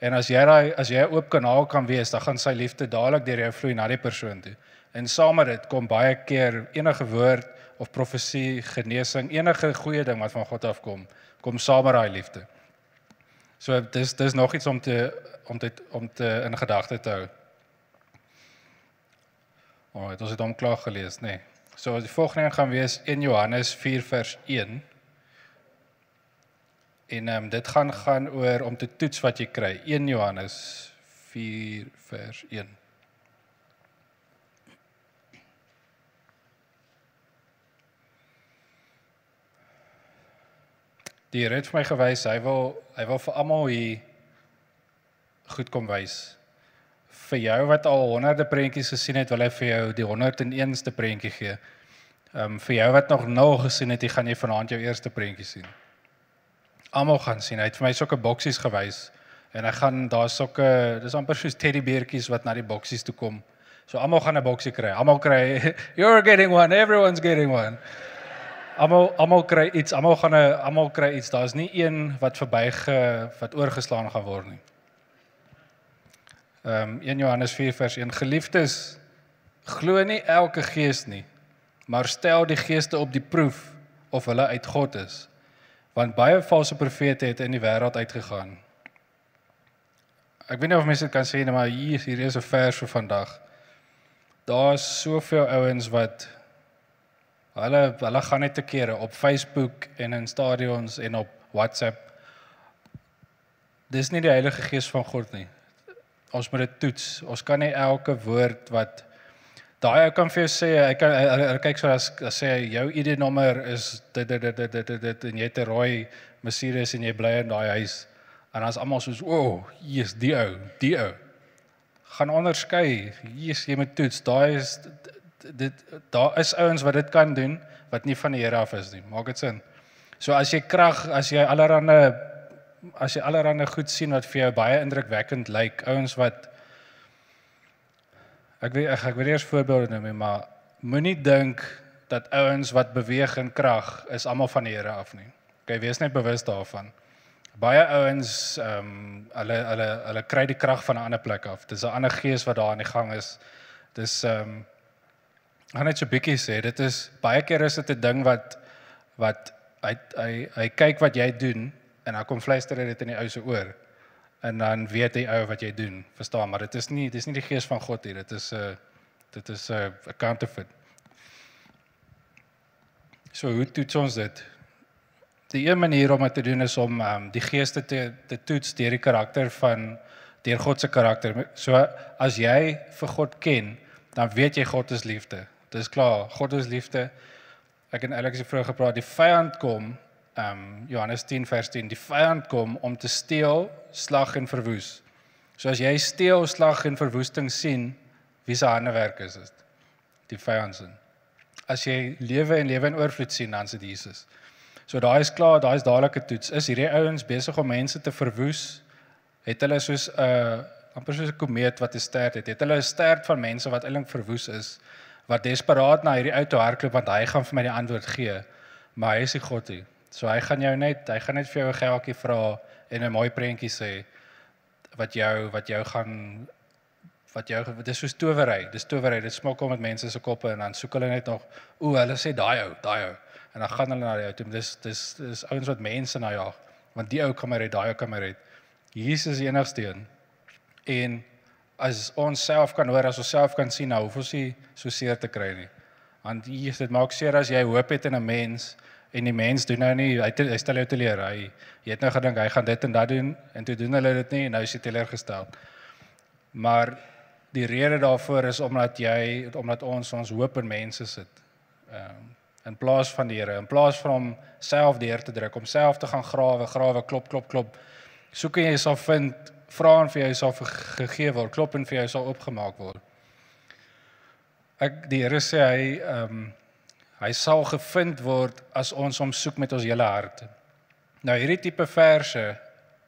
En as jy daai as jy 'n oop kanaal kan wees, dan gaan sy liefde dadelik deur jou vloei na die persoon toe. En saam met dit kom baie keer enige woord of profesie, genesing, enige goeie ding wat van God afkom, kom saam met daai liefde. So dis dis nog iets om te om dit om te in gedagte te hou. Oh, dit is dit om klaar gelees, nê. Nee. So die volgende gaan wees 1 Johannes 4 vers 1. En ehm um, dit gaan gaan oor om te toets wat jy kry. 1 Johannes 4 vers 1. Die Here het vir my gewys, hy wil hy wil vir almal hier goed kom wys. Vir jou wat al honderde prentjies gesien het, wil hy vir jou die 101ste prentjie gee. Ehm um, vir jou wat nog nul gesien het, jy gaan jy vanaand jou eerste prentjie sien. Almal gaan sien. Hy het vir my sulke boksies gewys en hy gaan daar sulke dis amper soos teddybeertjies wat na die boksies toe kom. So almal gaan 'n boksie kry. Almal kry you're getting one, everyone's getting one. Almal almal kry iets, almal gaan 'n almal kry iets. Daar's nie een wat verbyge wat oorgeslaan gaan word nie. Ehm um, 1 Johannes 4 vers 1 Geliefdes, glo nie elke gees nie, maar stel die geeste op die proef of hulle uit God is. Want baie valse profete het in die wêreld uitgegaan. Ek weet nie of mense dit kan sê nie, maar hier hier is 'n vers vir vandag. Daar's soveel ouens wat Hulle hulle gaan net te kere op Facebook en in stadions en op WhatsApp. Dis nie die Heilige Gees van God nie. Ons moet dit toets. Ons kan nie elke woord wat daai ou kan vir jou sê, hy kan hy kyk so as, as sê jou ID-nommer is dit dit dit dit dit dit en jy het 'n rooi Mercedes en jy bly in daai huis. En dan's almal soos, "O, oh, hier's die ou, die ou." Gaan onderskei. Hier's jy moet toets. Daai is dit daar is ouens wat dit kan doen wat nie van die Here af is nie. Maak dit sin? So as jy krag, as jy allerhande as jy allerhande goed sien wat vir jou baie indrukwekkend lyk, ouens wat ek weet ek, ek weet eers voorbeelde noem, maar moenie dink dat ouens wat beweeg in krag is almal van die Here af nie. Okay, wees net bewus daarvan. Baie ouens ehm um, hulle hulle hulle kry die krag van 'n ander plek af. Dis 'n ander gees wat daar aan die gang is. Dis ehm um, Ek net so bietjie sê, dit is baie keer is dit 'n ding wat wat hy hy hy kyk wat jy doen en dan kom fluister dit in die ou se oor. En dan weet hy ou wat jy doen, verstaan, maar dit is nie dis nie die gees van God hier, dit is 'n uh, dit is 'n uh, counterfeit. So hoe toets ons dit? Die een manier om dit te doen is om um, die geeste te te toets deur die karakter van deur God se karakter. So as jy vir God ken, dan weet jy God is liefde. Dis klaar, God is liefde. Ek en Alex het vroeër gepraat, die vyand kom ehm um, Johannes 10 vers 10 die vyand kom om te steel, slag en verwoes. So as jy steel, slag en verwoesting sien, wie se hande werk is dit? Die vyand se. As jy lewe en lewe in oorvloed sien, dan is dit Jesus. So daai is klaar, daai is dadelik 'n toets. Is hierdie ouens besig om mense te verwoes? Het hulle soos 'n uh, amper soos 'n komeet wat 'n stert het. Het hulle 'n stert van mense wat eintlik verwoes is, wat desperaat na hierdie ou toe hardloop want hy gaan vir my die antwoord gee. Maar hy is nie God nie. So hy gaan jou net hy gaan net vir jou 'n geldjie vra en 'n mooi prentjie sê wat jou wat jou gaan wat jou dit is soos towery. Dis towery. Dit smokkel met mense se koppe en dan soek hulle net nog o, hulle sê daai ou, daai ou. En dan gaan hulle na jou toe. Dis dis dis ouens wat mense na jaag. Want die ou kan my red, daai ou kan my red. Jesus is die enigste een. En as ons self kan hoor, as ons self kan sien nou, hoef ons nie so seer te kry nie. Want Jesus, dit maak seer as jy hoop het in 'n mens en die mens doen nou nie hy, hy stel jou te leer hy jy het nou gedink hy gaan dit en dat doen en toe doen hulle dit nie en nou is jy teleurgestel. Maar die rede daarvoor is omdat jy omdat ons ons hoop in mense sit um, in plaas van die Here in plaas van hom self deur te druk om self te gaan grawe grawe klop klop klop. Soek jy sal vind vra en vir jou sal gegee word klop en vir jou sal oopgemaak word ek die Here sê hy ehm um, Hy sal gevind word as ons hom soek met ons hele hart. Nou hierdie tipe verse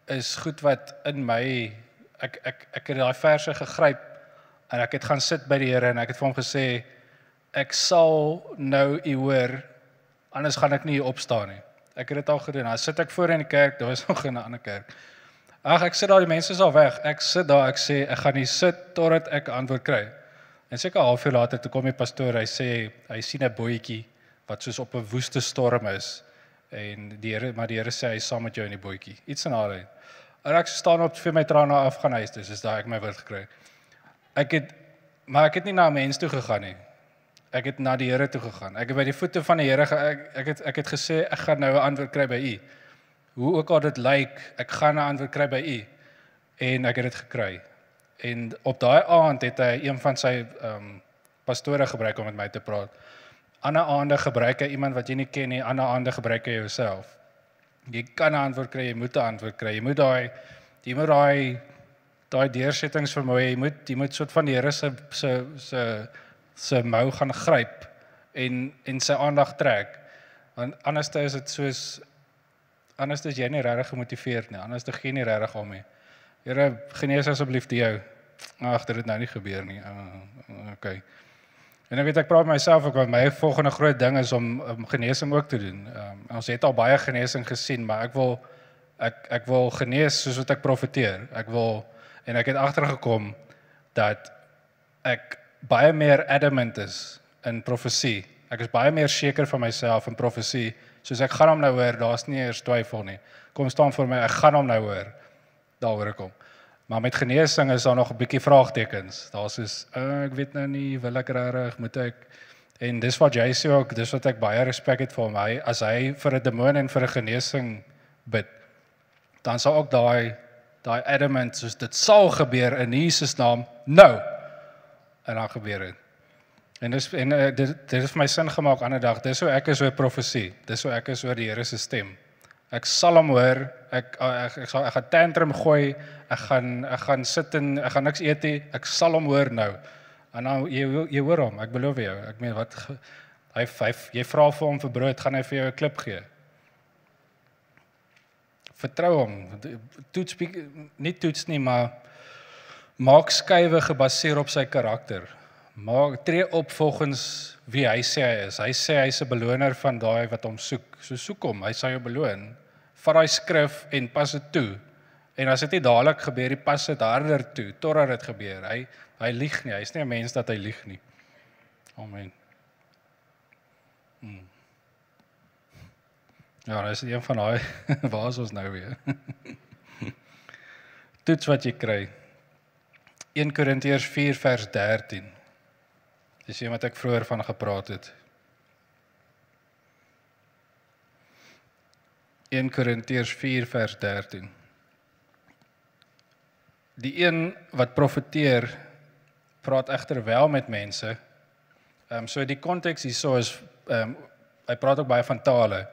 is goed wat in my ek ek ek het daai verse gegryp en ek het gaan sit by die Here en ek het vir hom gesê ek sal nou u hoor anders gaan ek nie opstaan nie. Ek het dit al gedoen. Dan sit ek voor in die kerk, daar was nog 'n ander kerk. Ag ek sit daar die mense is al weg. Ek sit daar, ek sê ek gaan hier sit totdat ek antwoord kry. En seker 'n halfuur later toe kom die pastoor, hy sê hy sien 'n bootjie wat soos op 'n woeste storm is en die Here maar die Here sê hy is saam met jou in die bootjie. Iets in haar. En ek staan op vir my trane af gaan huis toe, soos daai ek my woord gekry. Ek het maar ek het nie na 'n mens toe gegaan nie. Ek het na die Here toe gegaan. Ek het by die voete van die Here ek, ek het ek het gesê ek gaan nou 'n antwoord kry by U. Hoe ook al dit lyk, ek gaan 'n antwoord kry by U. En ek het dit gekry. En op daai aand het hy een van sy ehm um, pastore gebruik om met my te praat. Ander aande gebruik hy iemand wat jy nie ken nie, ander aande gebruik hy jouself. Jy kan 'n antwoord kry, jy moet 'n antwoord kry. Jy moet daai jy moet daai daai deursettings vermoë, jy moet jy moet soort van die Here se se se se mou gaan gryp en en sy aandag trek. Want anders is dit soos anders is jy nie regtig gemotiveerd nie. Anders te gee nie regtig om nie. Here genees asseblief die jou. Ag, dit het nou nie gebeur nie. Uh, okay. En ek weet ek praat myself ook want my volgende groot ding is om, om genesing ook te doen. Um, ons het al baie genesing gesien, maar ek wil ek ek wil genees soos wat ek profeteer. Ek wil en ek het agtergekom dat ek baie meer adamant is in profesie. Ek is baie meer seker van myself in profesie. Soos ek gaan hom nou hoor, daar's nie eers twyfel nie. Kom staan voor my, ek gaan hom nou hoor daaroor kom. Maar met genesing is daar nog 'n bietjie vraagtekens. Daar's soos uh, ek weet nou nie wil ek regtig moet ek en dis wat sê ook dis wat ek baie respek het vir hom. Hy as hy vir 'n demoon en vir 'n genesing bid, dan sal ook daai daai adamant soos dit sal gebeur in Jesus naam nou. En dan gebeur dit. En dis en uh, dit dit het vir my sin gemaak ander dag. Dis hoe ek is oor profesie. Dis hoe ek is oor die Here se stem. Ek sal hom hoor. Ek ek ek sal ek gaan tantrum gooi. Ek gaan ek gaan sit en ek gaan niks eet nie. Ek sal hom hoor nou. En nou jy jy hoor hom. Ek beloof jou. Ek meen wat hy hy jy vra vir hom vir brood, gaan hy vir jou 'n klip gee. Vertrou hom. Toets nie toets nie, maar maak skuwe gebaseer op sy karakter. Maak tree op volgens wie hy sê hy is. Hy sê hy's 'n beloner van daai wat hom soek. So soek hom, hy sal jou beloon. Vat daai skrif en pas dit toe. En as dit nie dadelik gebeur nie, pas dit harder toe totdat dit gebeur. Hy hy lieg nie. Hy's nie 'n mens dat hy lieg nie. Amen. Hmm. Ja, dis een van daai waar is ons nou weer? Toets wat jy kry. 1 Korintiërs 4 vers 13. Dis een wat ek vroeër van gepraat het. 1 Korintiërs 4 vers 13. Die een wat profeteer praat egter wel met mense. Ehm um, so die konteks hierso is ehm um, hy praat ook baie van tale.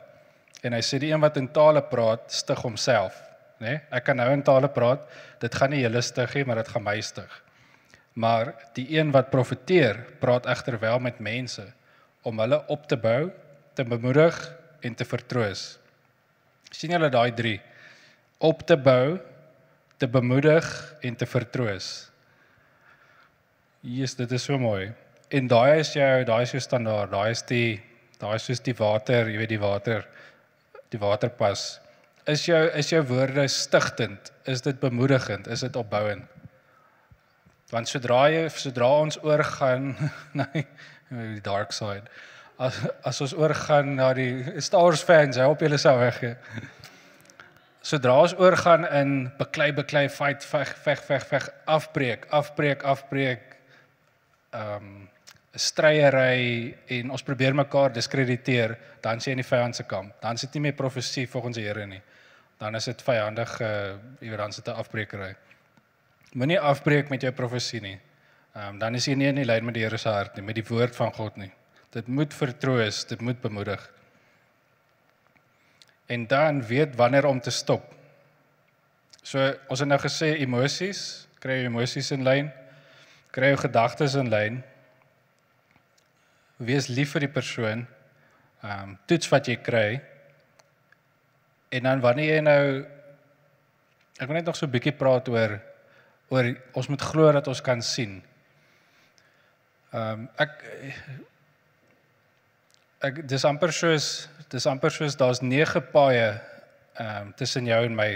En hy sê die een wat in tale praat, stig homself, né? Nee? Ek kan nou in tale praat, dit gaan nie julle stig nie, maar dit gaan my stig. Maar die een wat profeteer, praat egter wel met mense om hulle op te bou, te bemoedig en te vertroos sien julle daai 3 op te bou, te bemoedig en te vertroos. Jesus, dit is so mooi. En daai is jou, daai is jou standaard, daai is die daai is soos die water, jy weet die water die waterpas. Is jou is jou woorde stigtend? Is dit bemoedigend? Is dit opbouend? Want sodra jy sodra ons oorgaan na die dark side as as ons oorgaan na die Star Wars fans, help julle sou weg. Sodra ons oorgaan in beklei beklei fight veg veg veg veg afbreek, afbreek, afbreek. Ehm um, stryery en ons probeer mekaar diskrediteer, dan sien jy in die vyand se kamp. Dan sit nie meer profesie volgens die Here nie. Dan is dit vyandige, uh, jy weet dan sit 'n afbreekery. Moenie afbreek met jou profesie nie. Ehm um, dan is jy nie in die lyn met die Here se hart nie, met die woord van God nie. Dit moet vertroos, dit moet bemoedig. En dan weet wanneer om te stop. So ons het nou gesê emosies, kry jou emosies in lyn, kry jou gedagtes in lyn. Wees lief vir die persoon. Ehm um, toets wat jy kry. En dan wanneer jy nou ek wil net nog so 'n bietjie praat oor oor ons moet glo dat ons kan sien. Ehm um, ek ek dis amper soos dis amper soos daar's nege paaie ehm um, tussen jou en my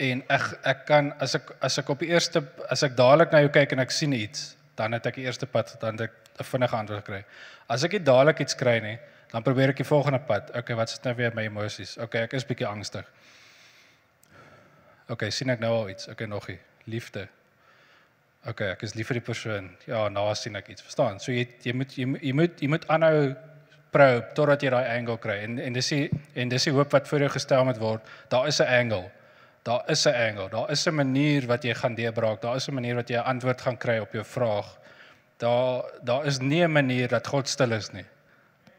en ek ek kan as ek as ek op die eerste as ek dadelik na jou kyk en ek sien iets dan het ek die eerste pad dan het ek 'n vinnige antwoord gekry. As ek nie dadelik iets kry nie, dan probeer ek die volgende pad. Okay, wat sit nou weer my emosies? Okay, ek is bietjie angstig. Okay, sien ek nou al iets? Okay, nogie. Liefde. Okay, ek is lief vir die persoon. Ja, nou sien ek iets. Verstaan? So jy jy moet jy, jy moet jy moet aanhou probe totdat jy daai angle kry. En en dis die en dis die hoop wat voor jou gestel moet word. Daar is 'n angle. Daar is 'n angle. Daar is 'n manier wat jy gaan deurbraak. Daar is 'n manier wat jy 'n antwoord gaan kry op jou vraag. Daar daar is nie 'n manier dat God stil is nie.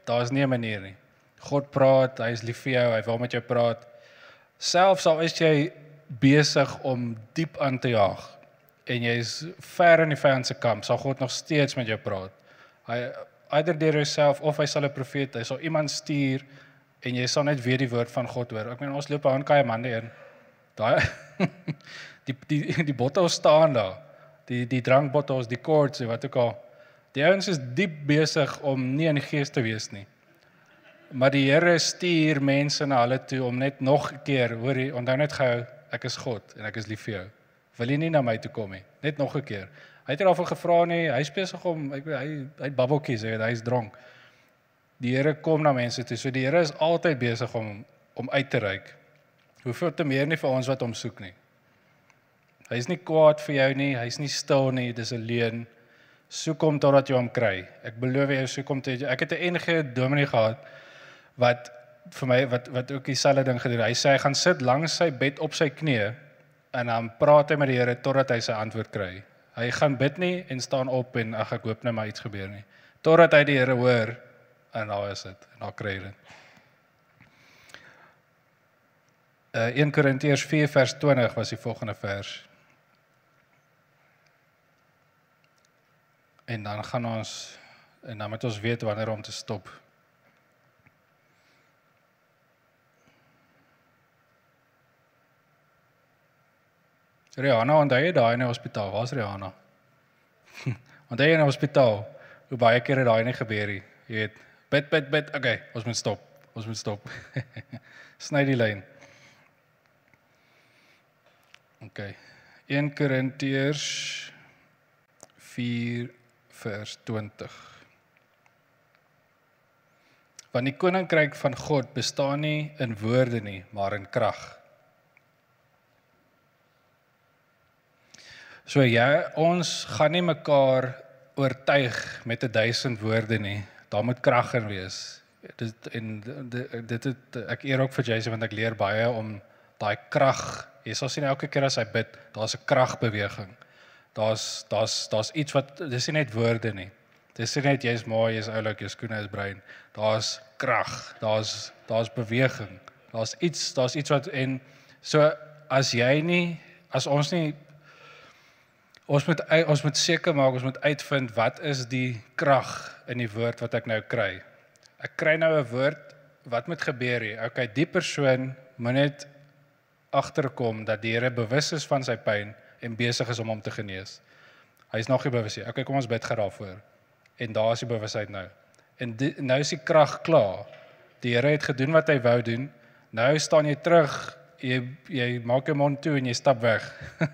Daar is nie 'n manier nie. God praat, hy is lief vir jou, hy wil met jou praat. Selfs al is jy besig om diep aan te jaag en jy is ver in die vyand se kamp, sal God nog steeds met jou praat. Hy either deur homself of hy sal 'n profeet, hy sal iemand stuur en jy sal net weer die woord van God hoor. Ek meen ons loop aan kaai man in. Daai die die die bottels staan daar. Die die drankbottels, die cords, wat ook al. Die ouens is diep besig om nie in die gees te wees nie. Maar die Here stuur mense na hulle toe om net nog 'n keer, hoorie, onthou net gehou, ek is God en ek is lief vir jou. Wil jy nie na my toe kom nie? Net nog 'n keer. Hy het nie daarvoor gevra nie. Hy spesig om ek weet hy hy het babbeltjies hy hy's dronk. Die Here kom na mense toe. So die Here is altyd besig om om uit te reik. Hoeveel te meer nie vir ons wat hom soek nie. Hy is nie kwaad vir jou nie. Hy's nie stil nie. Dis 'n leuen. Soek hom totdat jy hom kry. Ek beloof jou soek hom tot ek het 'n NG dominee gehad wat vir my wat wat ook dieselfde ding gedoen hy sê hy gaan sit langs sy bed op sy knieë en dan praat hy met die Here totdat hy sy antwoord kry. Hy gaan bid nie en staan op en ag ek hoop net maar iets gebeur nie. Totdat hy die Here hoor en daar is dit en daar kry hy dit. Uh 1 Korintiërs 4 vers 20 was die volgende vers. En dan gaan ons en dan moet ons weet wanneer om te stop. Rihanna, onthou jy daai in die hospitaal? Waar's Rihanna? onthou jy in die hospitaal hoe baie keer het daai nie gebeur nie. Jy weet, bid bid bid. Okay, ons moet stop. Ons moet stop. Sny die lyn. Okay. 1 Korintiërs 4 vers 20. Want die koninkryk van God bestaan nie in woorde nie, maar in krag. So ja, ons gaan nie mekaar oortuig met 'n duisend woorde nie. Daar moet krag in wees. Dit en dit het ek eer ook vir Jason want ek leer baie om daai krag. Jy sal sien elke keer as hy bid, daar's 'n kragbeweging. Daar's daar's daar's iets wat dis nie net woorde nie. Dis nie net jy's mooi, jy's oulik, jou skoene is bruin. Daar's krag. Daar's daar's beweging. Daar's iets, daar's iets wat en so as jy nie as ons nie ons moet ons moet seker maak ons moet uitvind wat is die krag in die woord wat ek nou kry. Ek kry nou 'n woord wat moet gebeur hier. Okay, die persoon moet net agterkom dat die Here bewus is van sy pyn en besig is om hom te genees. Hy is nog nie bewus nie. Okay, kom ons bid gou daarvoor. En daar is die bewusheid nou. En die, nou is die krag klaar. Die Here het gedoen wat hy wou doen. Nou staan jy terug. Jy jy maak jou mond toe en jy stap weg.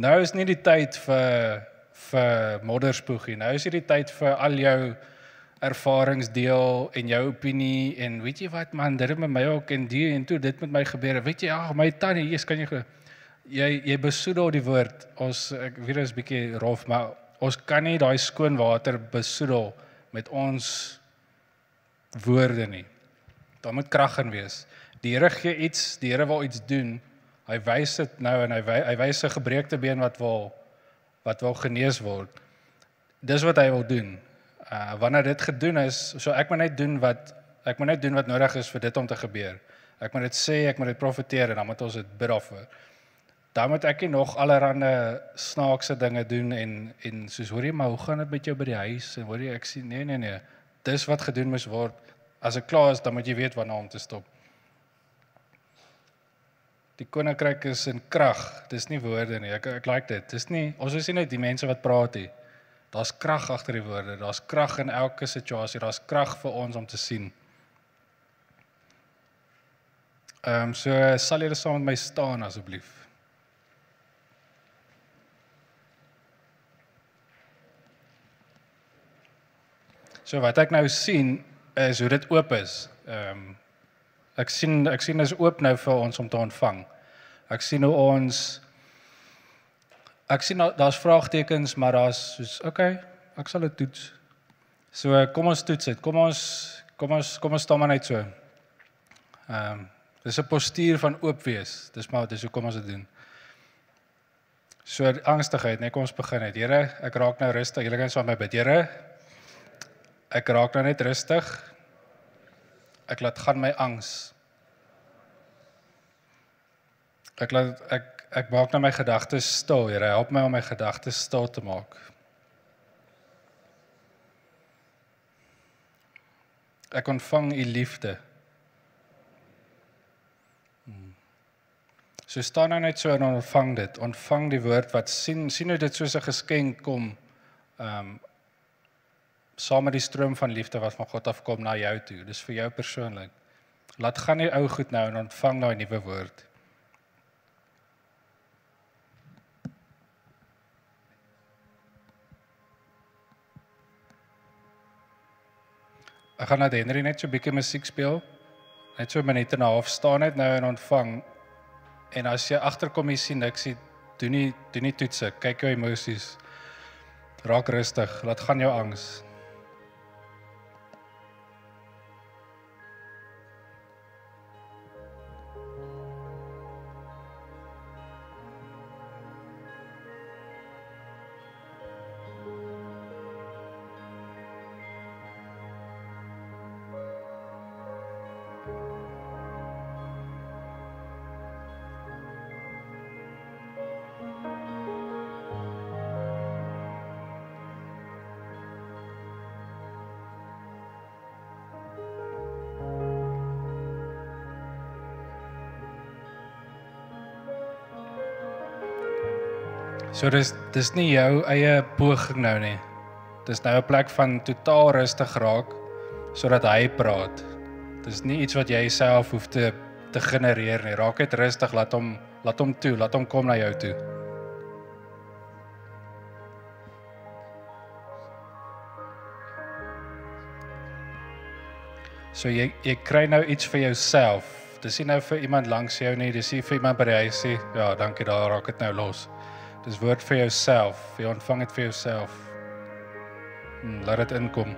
Nou is nie die tyd vir vir modderspoegie. Nou is dit die tyd vir al jou ervarings deel en jou opinie en weet jy wat man, dit het met my ook en die en toe dit met my gebeur. Weet jy, ag my tannie, hier kan jy jy jy besoedel die woord. Ons ek weet dit is bietjie rof, maar ons kan nie daai skoon water besoedel met ons woorde nie. Daar moet krag in wees. Die Here gee iets, die Here wil iets doen. Hy wys dit nou en hy hy wys 'n gebreekte been wat wil wat wil genees word. Dis wat hy wil doen. Uh wanneer dit gedoen is, so ek moet net doen wat ek moet net doen wat nodig is vir dit om te gebeur. Ek moet dit sê, ek moet dit profeteer en dan moet ons dit bid daarvoor. Dan moet ek nie nog allerlei snaakse dinge doen en en soos hoor jy maar hoe gaan dit met jou by die huis en hoor jy ek sê nee nee nee. Dis wat gedoen moes word. As ek klaar is, dan moet jy weet wanneer om te stop. Die koninkryk is in krag. Dis nie woorde nie. Ek ek like dit. Dis nie ons is nie net die mense wat praat nie. Daar's krag agter die woorde. Daar's krag in elke situasie. Daar's krag vir ons om te sien. Ehm um, so sal julle saam met my staan asseblief. So wat ek nou sien is hoe dit oop is. Ehm um, Ek sien ek sien is oop nou vir ons om te ontvang. Ek sien hoe ons ek sien daar's vraagtekens, maar daar's soos okay, ek sal dit toets. So kom ons toets dit. Kom ons kom ons kom ons staan maar net so. Ehm um, dis 'n postuur van oop wees. Dis maar dis hoe kom ons dit doen. So angstigheid, net kom ons begin net. Here, ek raak nou rustig. Julle kan saam met my bid. Here, ek raak nou net rustig ek laat gaan my angs. Ek laat ek ek maak nou my gedagtes stil, Here, help my om my gedagtes stil te maak. Ek ontvang u liefde. Hmm. So staan nou net so en ontvang dit. Ontvang die woord wat sien sien hoe dit soos 'n geskenk kom. Ehm um, saam met die stroom van liefde wat van God afkom na jou toe. Dis vir jou persoonlik. Laat gaan die ou goed nou en ontvang daai nuwe woord. Ek gaan net Henry net so 'n bietjie musiek speel. Net so 'n minuut en 'n half staan net nou en ontvang. En as jy agterkom jy sien niks, doen nie doen nie toetse. Kyk jou emosies. Raak rustig. Laat gaan jou angs. So dis dis nie jou eie poging nou nie. Dis nou 'n plek van totaal rustig raak sodat hy praat. Dis nie iets wat jy self hoef te te genereer nie. Raak net rustig, laat hom laat hom toe, laat hom kom na jou toe. So jy jy kry nou iets vir jouself. Dis nie nou vir iemand langs jou nie, dis nie vir iemand by die huis nie. Ja, dankie, daar raak dit nou los. Dis woord vir jouself. Jy ontvang dit vir jouself. Laat dit inkom.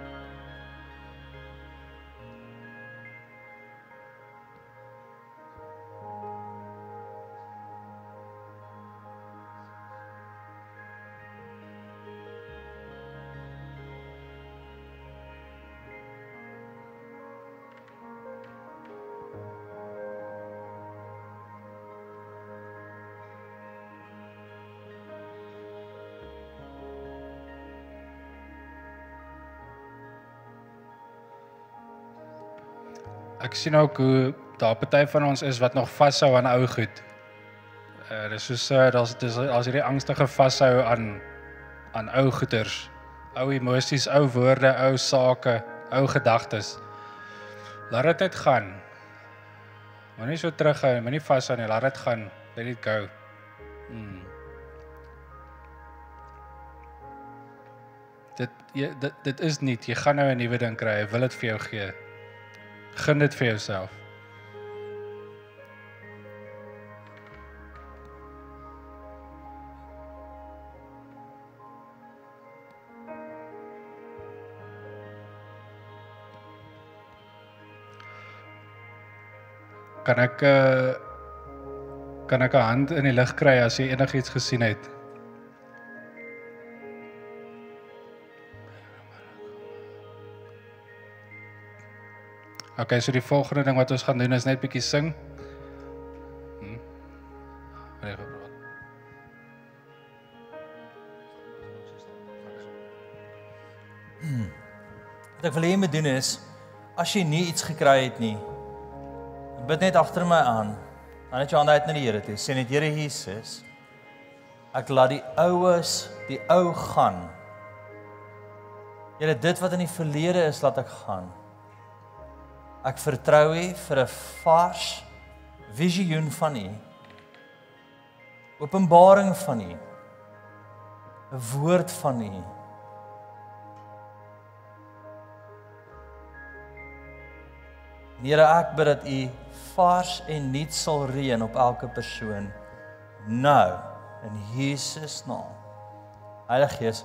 Sien ook hoe daar party van ons is wat nog vashou aan ou goed. Uh dis soos uh, daar's dis as hierdie angstige vashou aan aan ou goeters, ou emosies, ou woorde, ou sake, ou gedagtes. Laat dit net gaan. Moenie so terughou, moenie vashou nie, laat dit gaan. Let it go. Hmm. Dit jy, dit dit is nie, jy gaan nou 'n nuwe ding kry. Hy wil dit vir jou gee. Gun dit vir jouself. Kan ek uh, kan ek 'n hand in die lug kry as jy enigiets gesien het? Okay, so die volgende ding wat ons gaan doen is net bietjie sing. Hm. Nee, gepraat. Wat ek wil hê jy moet doen is as jy nie iets gekry het nie, bid net agter my aan. Dan net jou hande uit na die Here toe. Sê net Here Jesus, ek laat die oues, die ou gaan. Here, dit wat in die verlede is, laat ek gaan. Ek vertrou U vir 'n vars visioen van U. Openbaring van U. 'n Woord van U. Here, ek bid dat U vars en nuut sal reën op elke persoon nou in Jesus naam. Heilige Gees,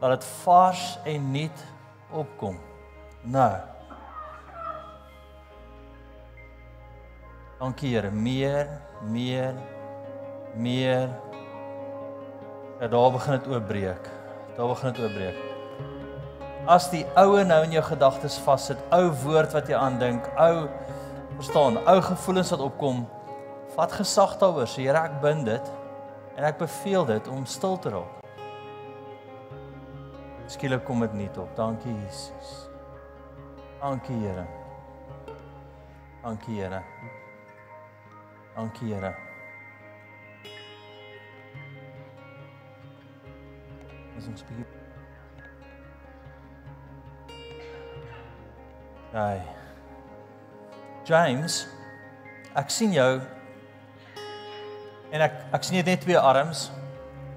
laat dit vars en nuut opkom nou. Dankie Here, meer, meer, meer. Ja, daar begin dit oopbreek. Daar begin dit oopbreek. As die oue nou in jou gedagtes vassit, ou woord wat jy aandink, ou verstaan, ou gevoelens wat opkom, vat gesag daaroor. Sê Here, ek bind dit en ek beveel dit om stil te raak. Skielik kom dit nie op. Dankie Jesus. Dankie Here. Dankie Here. Dankie Here. Is ons bietjie Hey. James, ek sien jou en ek ek sien net twee arms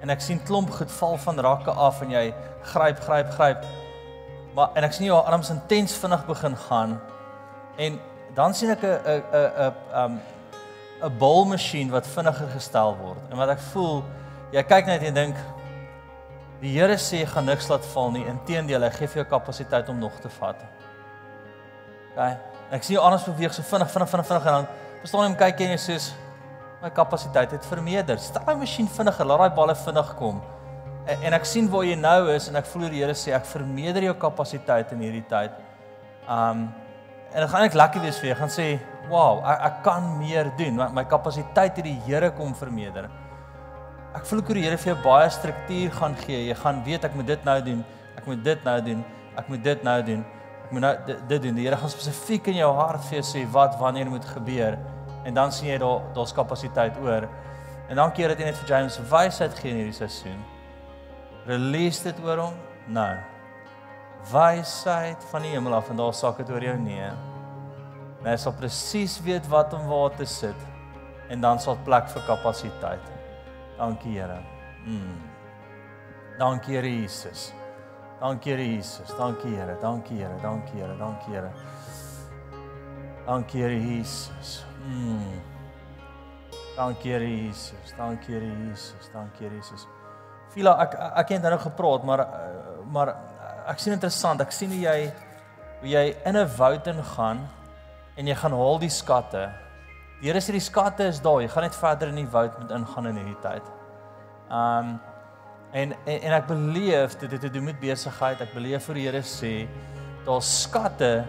en ek sien klomp goed val van rakke af en jy gryp gryp gryp. Maar en ek sien jou arms intens vinnig begin gaan en dan sien ek 'n 'n 'n 'n um 'n bolmasjien wat vinniger gestel word. En wat ek voel, jy kyk net en dink die Here sê jy gaan niks laat val nie. Inteendeel, hy gee vir jou kapasiteit om nog te vat. Okay. Ek sien jou anders beweeg so vinnig, vinnig, vinnig, vinnig en dan verstaan jy hom kyk en jy sê my kapasiteit het vermeerder. Stel my masjien vinniger, laat daai balle vinnig kom. En, en ek sien waar jy nou is en ek voel die Here sê ek vermeerder jou kapasiteit in hierdie tyd. Um en dit gaan net lekker wees vir jou. Gaan sê, "Wow, ek, ek kan meer doen want my kapasiteit het die Here kom vermeerder." Ek voel ek hoe die Here vir jou baie struktuur gaan gee. Jy gaan weet ek moet dit nou doen. Ek moet dit nou doen. Ek moet dit nou doen. Ek moet nou dit, doen. Die Here gaan spesifiek in jou hart vir jou sê wat wanneer moet gebeur. En dan sien jy daar daar's kapasiteit oor. En dankie dat jy net vir James wysheid gee in hierdie seisoen. Release dit oor hom nou. Wysheid van die hemel af en daar sak dit oor jou nee. En hy sal presies weet wat om waar te sit en dan sal plek vir kapasiteit. Dankie Here. Mm. Dankie Here Jesus. Dankie Here Jesus. Dankie Here. Dankie Here. Dankie Here. Dankie Here. Dankie Here Jesus. Mm. Dankie Here Jesus. Dankie Here Jesus. Dankie Here Jesus. Fila ek ek het nou gepraat maar maar ek sien interessant. Ek sien hoe jy hoe jy in 'n woud ingaan en jy gaan haal die skatte. Die Here sê die skatte is daar. Jy gaan net verder in die woud moet ingaan in hierdie tyd. Um en en, en ek beleef dit het te doen met besigheid. Ek beleef vir die Here sê daar's skatte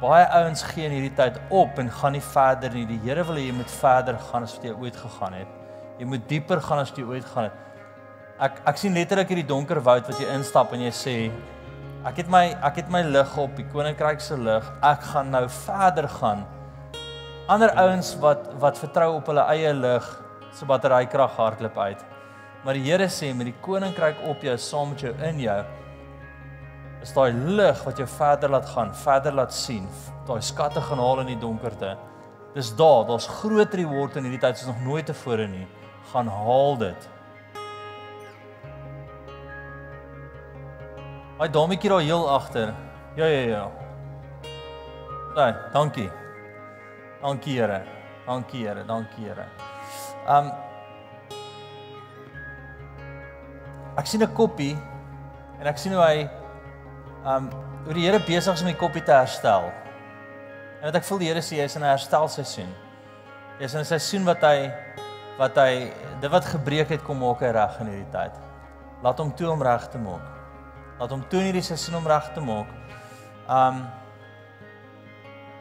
baie ouens gee in hierdie tyd op en gaan nie verder nie. Die Here wil hê jy moet verder gaan as wat jy ooit gegaan het. Jy moet dieper gaan as jy ooit gaan het. Ek ek sien letterlik hierdie donker woud wat jy instap en jy sê ek het my ek het my lig op die koninkryk se lig. Ek gaan nou verder gaan. Ander ouens wat wat vertrou op hulle eie lig se batterykrag hardloop uit. Maar die Here sê met die koninkryk op jou saam met jou in jou is daai lig wat jou verder laat gaan, verder laat sien, daai skatte gaan haal in die donkerte. Dis daar, daar's groot reward in hierdie tyd soos nog nooit tevore nie. Gaan haal dit. Hy dametjie daar heel agter. Ja ja ja. Nee, dankie. Dankie Here. Dankie Here, dankie Here. Um Ek sien 'n koppie en ek sien hoe hy um hoe die Here besig is om die koppie te herstel. En wat ek voel die Here sê hy is in 'n herstelseisoen. Hy is in 'n seisoen wat hy wat hy dit wat gebreek het kom maak reg in hierdie tyd. Laat hom toe om reg te maak. Laat hom toe in hierdie seisoen om reg te maak. Um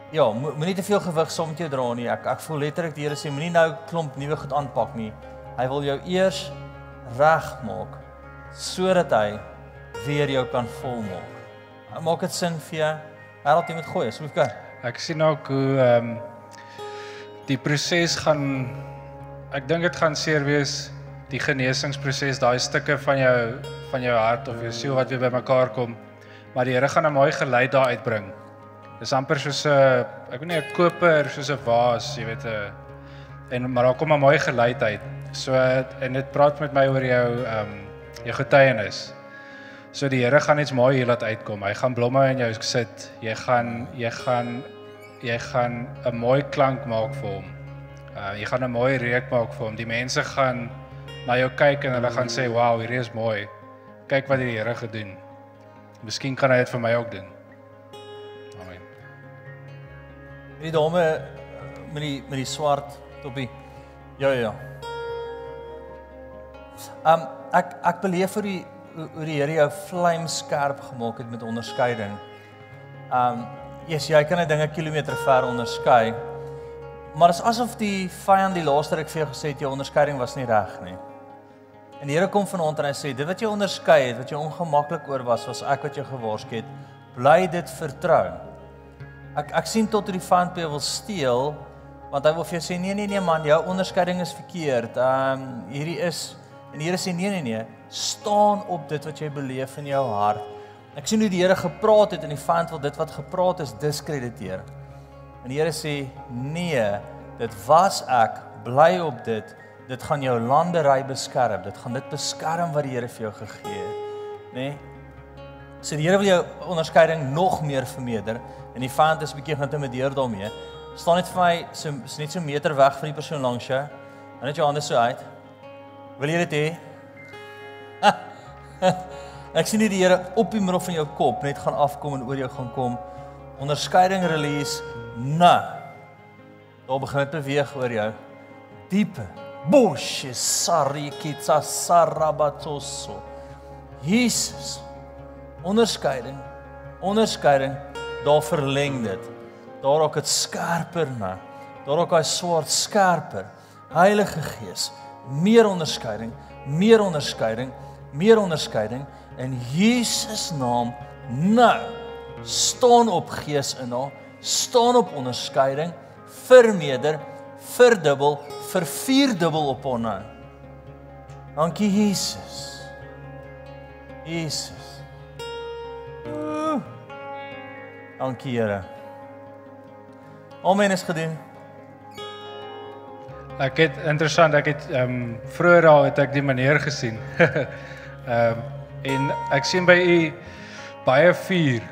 Ja, mo moenie te veel gewig saam met jou dra nie. Ek ek voel letterlik die Here sê moenie nou klomp nuwe goed aanpak nie. Hy wil jou eers regmaak sodat hy weer jou kan volmaak. Maak dit sin vir jou? Wêreld jy moet gooi asseblief kyk. Ek sien ook hoe ehm um, die proses gaan ek dink dit gaan seer wees die genesingsproses, daai stukke van jou van jou hart of jou siel wat weer bymekaar kom. Maar die Here gaan 'n mooi geluid daar uitbring. Dis amper soos 'n ek weet nie 'n koper soos 'n vaas, jy weet 'n en maar daar kom 'n mooi geluid uit. So en dit praat met my oor jou ehm um, jou getuienis. So die Here gaan iets mooi hier laat uitkom. Hy gaan blomme in jou sit. Jy gaan jy gaan jy gaan 'n mooi klank maak vir hom. Uh jy gaan 'n mooi reuk maak vir hom. Die mense gaan na jou kyk en hulle gaan sê, "Wow, hierdie is mooi. Kyk wat die Here gedoen." Miskien kan hy dit vir my ook doen. Amen. Die dame met die met die swart toppie. Ja ja. Um ek ek beleef vir die hoe die Here jou vlam skerp gemaak het met onderskeiding. Um yes, jy kan dit dinge kilometer ver onderskei. Maar dit is asof die vyand die laaste ruk vir jou gesê het jou onderskeiding was nie reg nie. En die Here kom vanaand en hy sê dit wat jy onderskei het, wat jy ongemaklik oor was, was ek wat jou gewaarsku het. Bly dit vertrou. Ek ek sien tot die vyand by wil steel want hy wil vir jou sê nee nee nee man, jou onderskeiding is verkeerd. Um hierdie is en die Here sê nee nee nee, staan op dit wat jy beleef in jou hart. Ek sien hoe die Here gepraat het en die vyand wil dit wat gepraat is diskrediteer. En die Here sê nee, dit was ek, bly op dit. Dit gaan jou landery beskerm. Dit gaan dit beskerm wat die Here vir jou gegee het, nê? Nee? So die Here wil jou onderskeiding nog meer vermeerder en die vyand is bietjie geïntimideer daarmee. Staan net vir my so net so meter weg van die persoon langs jou. En net jou hande so uit. Wil jy dit hê? Ek sien nie die Here op die middel van jou kop net gaan afkom en oor jou gaan kom. Onderskeiding release. Na. Daar begin dit beweeg oor jou. Diepe. Bosh sarikitsa sarabatoso. Jesus. Onderskeiding. Onderskeiding. Daar verleng dit. Daar raak dit skerper na. Daar raak hy swaard skerper. Heilige Gees, meer onderskeiding, meer onderskeiding meer onderskeiding in Jesus naam nou staan op gees in haar staan op onderskeiding vermeerder verdubbel vervierdubbel op haar nou dankie Jesus. Jesus. Dankie Here. Amen is gedoen. Ek het interessant, ek het ehm um, vroeër al het ek die meneer gesien. Ehm um, en ek sien by u baie vuur.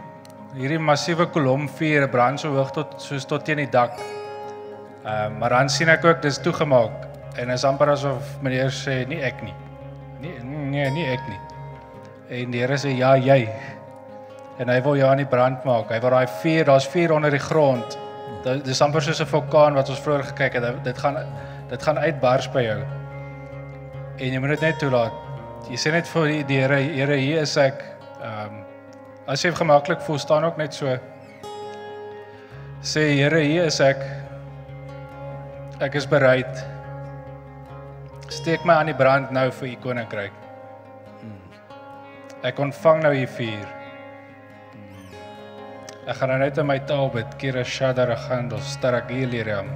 Hierdie massiewe kolom vuur brand so hoog tot soos tot teen die dak. Ehm um, maar dan sien ek ook dis toegemaak en is amper asof meneer sê nie ek nie. Nee nee nie ek nie. En die Here sê ja jy. En hy wil jou aan die brand maak. Hy wil daai vuur, daar's vuur onder die grond. Dit dis amper soos 'n vulkaan wat ons vroeër gekyk het. Dit gaan dit gaan uitbars by jou. En jy moet dit net toelaat. Jy sê net vir die Here, Here, hier is ek. Ehm um, as jy gemaklik voel, staan ook net so. Sê Here, hier is ek. Ek is bereid. Steek my aan die brand nou vir u koninkryk. Ek ontvang nou u vuur. Ek gaan nou net in my taal bid. Kira shadara gandel starak iliriam.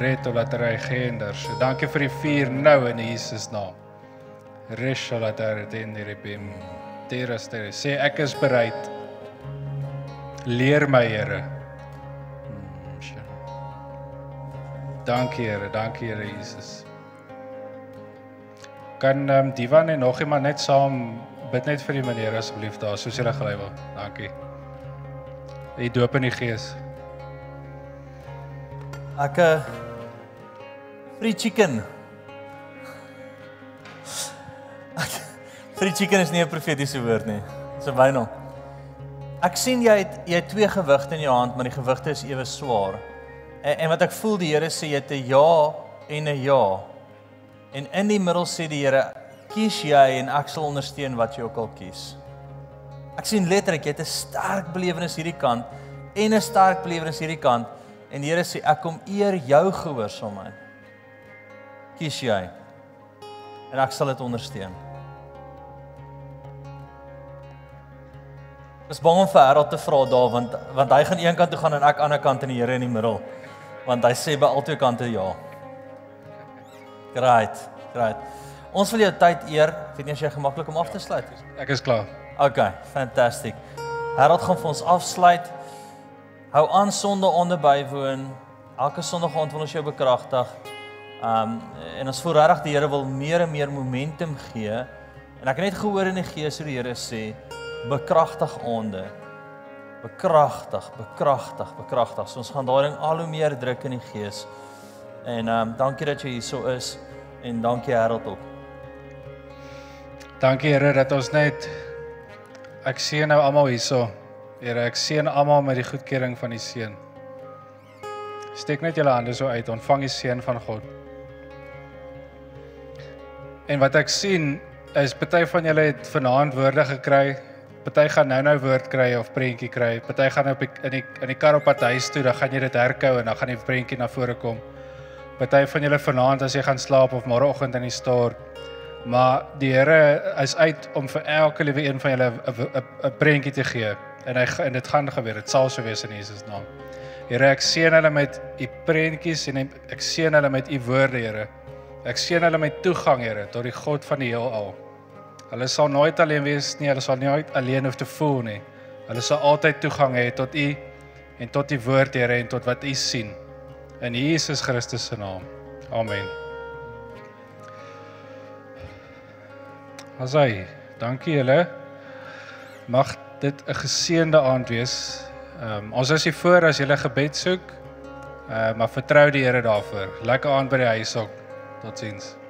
Reto laterai genders. Dankie vir die vuur nou in Jesus naam. Reshaladar deniribim. Terastere. Sê ek is bereid. Leer my Here. Dankie Here, dankie Here Jesus. Kan ehm um, Divan en nog iemand net saam bid net vir die meneer asseblief daar soos julle gelei wil. Dankie. Die doop in die gees. Ek 'n uh, free chicken. free chicken is nie 'n profetiese woord nie. Dis 'n wynel. Ek sien jy het jy het twee gewigte in jou hand, maar die gewigte is ewe swaar. En, en wat ek voel die Here sê jy het 'n ja en 'n ja. En in die middel sê die Here, kies jy en ek sal ondersteun wat jy ook al kies. Ek sien letterlik jy het 'n sterk belewenis hierdie kant en 'n sterk belewenis hierdie kant en die Here sê ek kom eer jou gehoorsaamheid. Kies jy en ek sal dit ondersteun. Dis bang om vir Harold te vra daar want want hy gaan een kant toe gaan en ek ander kant in die Here in die middel want hy sê by albei kante ja. Great, great. Ons wil jou tyd eer. Weet nie as jy gemaklik om af te sluit is. Ek is klaar. Okay, fantastic. Harold gaan vir ons afsluit. Hou aan sonde onder bywoon. Elke Sondag aand wil ons jou bekragtig. Um en ons voel regtig die Here wil meer en meer momentum gee. En ek het net gehoor in die gees hoe die Here sê bekragtig onder bekragtig, bekragtig, bekragtig. So ons gaan daarin al hoe meer druk in die gees. En ehm um, dankie dat jy hier so is en dankie Harold ook. Dankie Here dat ons net ek sien nou almal hierso. Here, ek sien almal met die goedkeuring van die seën. Steek net julle hande so uit, ontvang die seën van God. En wat ek sien is party van julle het vanaand woorde gekry Party gaan nou-nou woord kry of prentjie kry. Party gaan op die, in die in die kar op pad huis toe, dan gaan jy dit herkou en dan gaan die prentjie na vore kom. Party van julle vanaand as jy gaan slaap of môreoggend in die stort. Maar die Here is uit om vir elke liewe een van julle 'n prentjie te gee. En hy en dit gaan gebeur. Dit sal so wees in Jesus naam. Here, ek seën hulle met u prentjies en ek seën hulle met u woorde, Here. Ek seën hulle met toegang, Here, tot die God van die heelal. Hulle sal nooit alleen wees nie, hulle sal nooit alleen hoef te voel nie. Hulle sal altyd toegang hê tot U en tot die woord Here en tot wat U sien. In Jesus Christus se naam. Amen. Asai, dankie julle. Mag dit 'n geseënde aand wees. Ehm um, ons is hier voor as jy gebed soek. Ehm uh, maar vertrou die Here daarvoor. Lekker aand by die huis ook. Totsiens.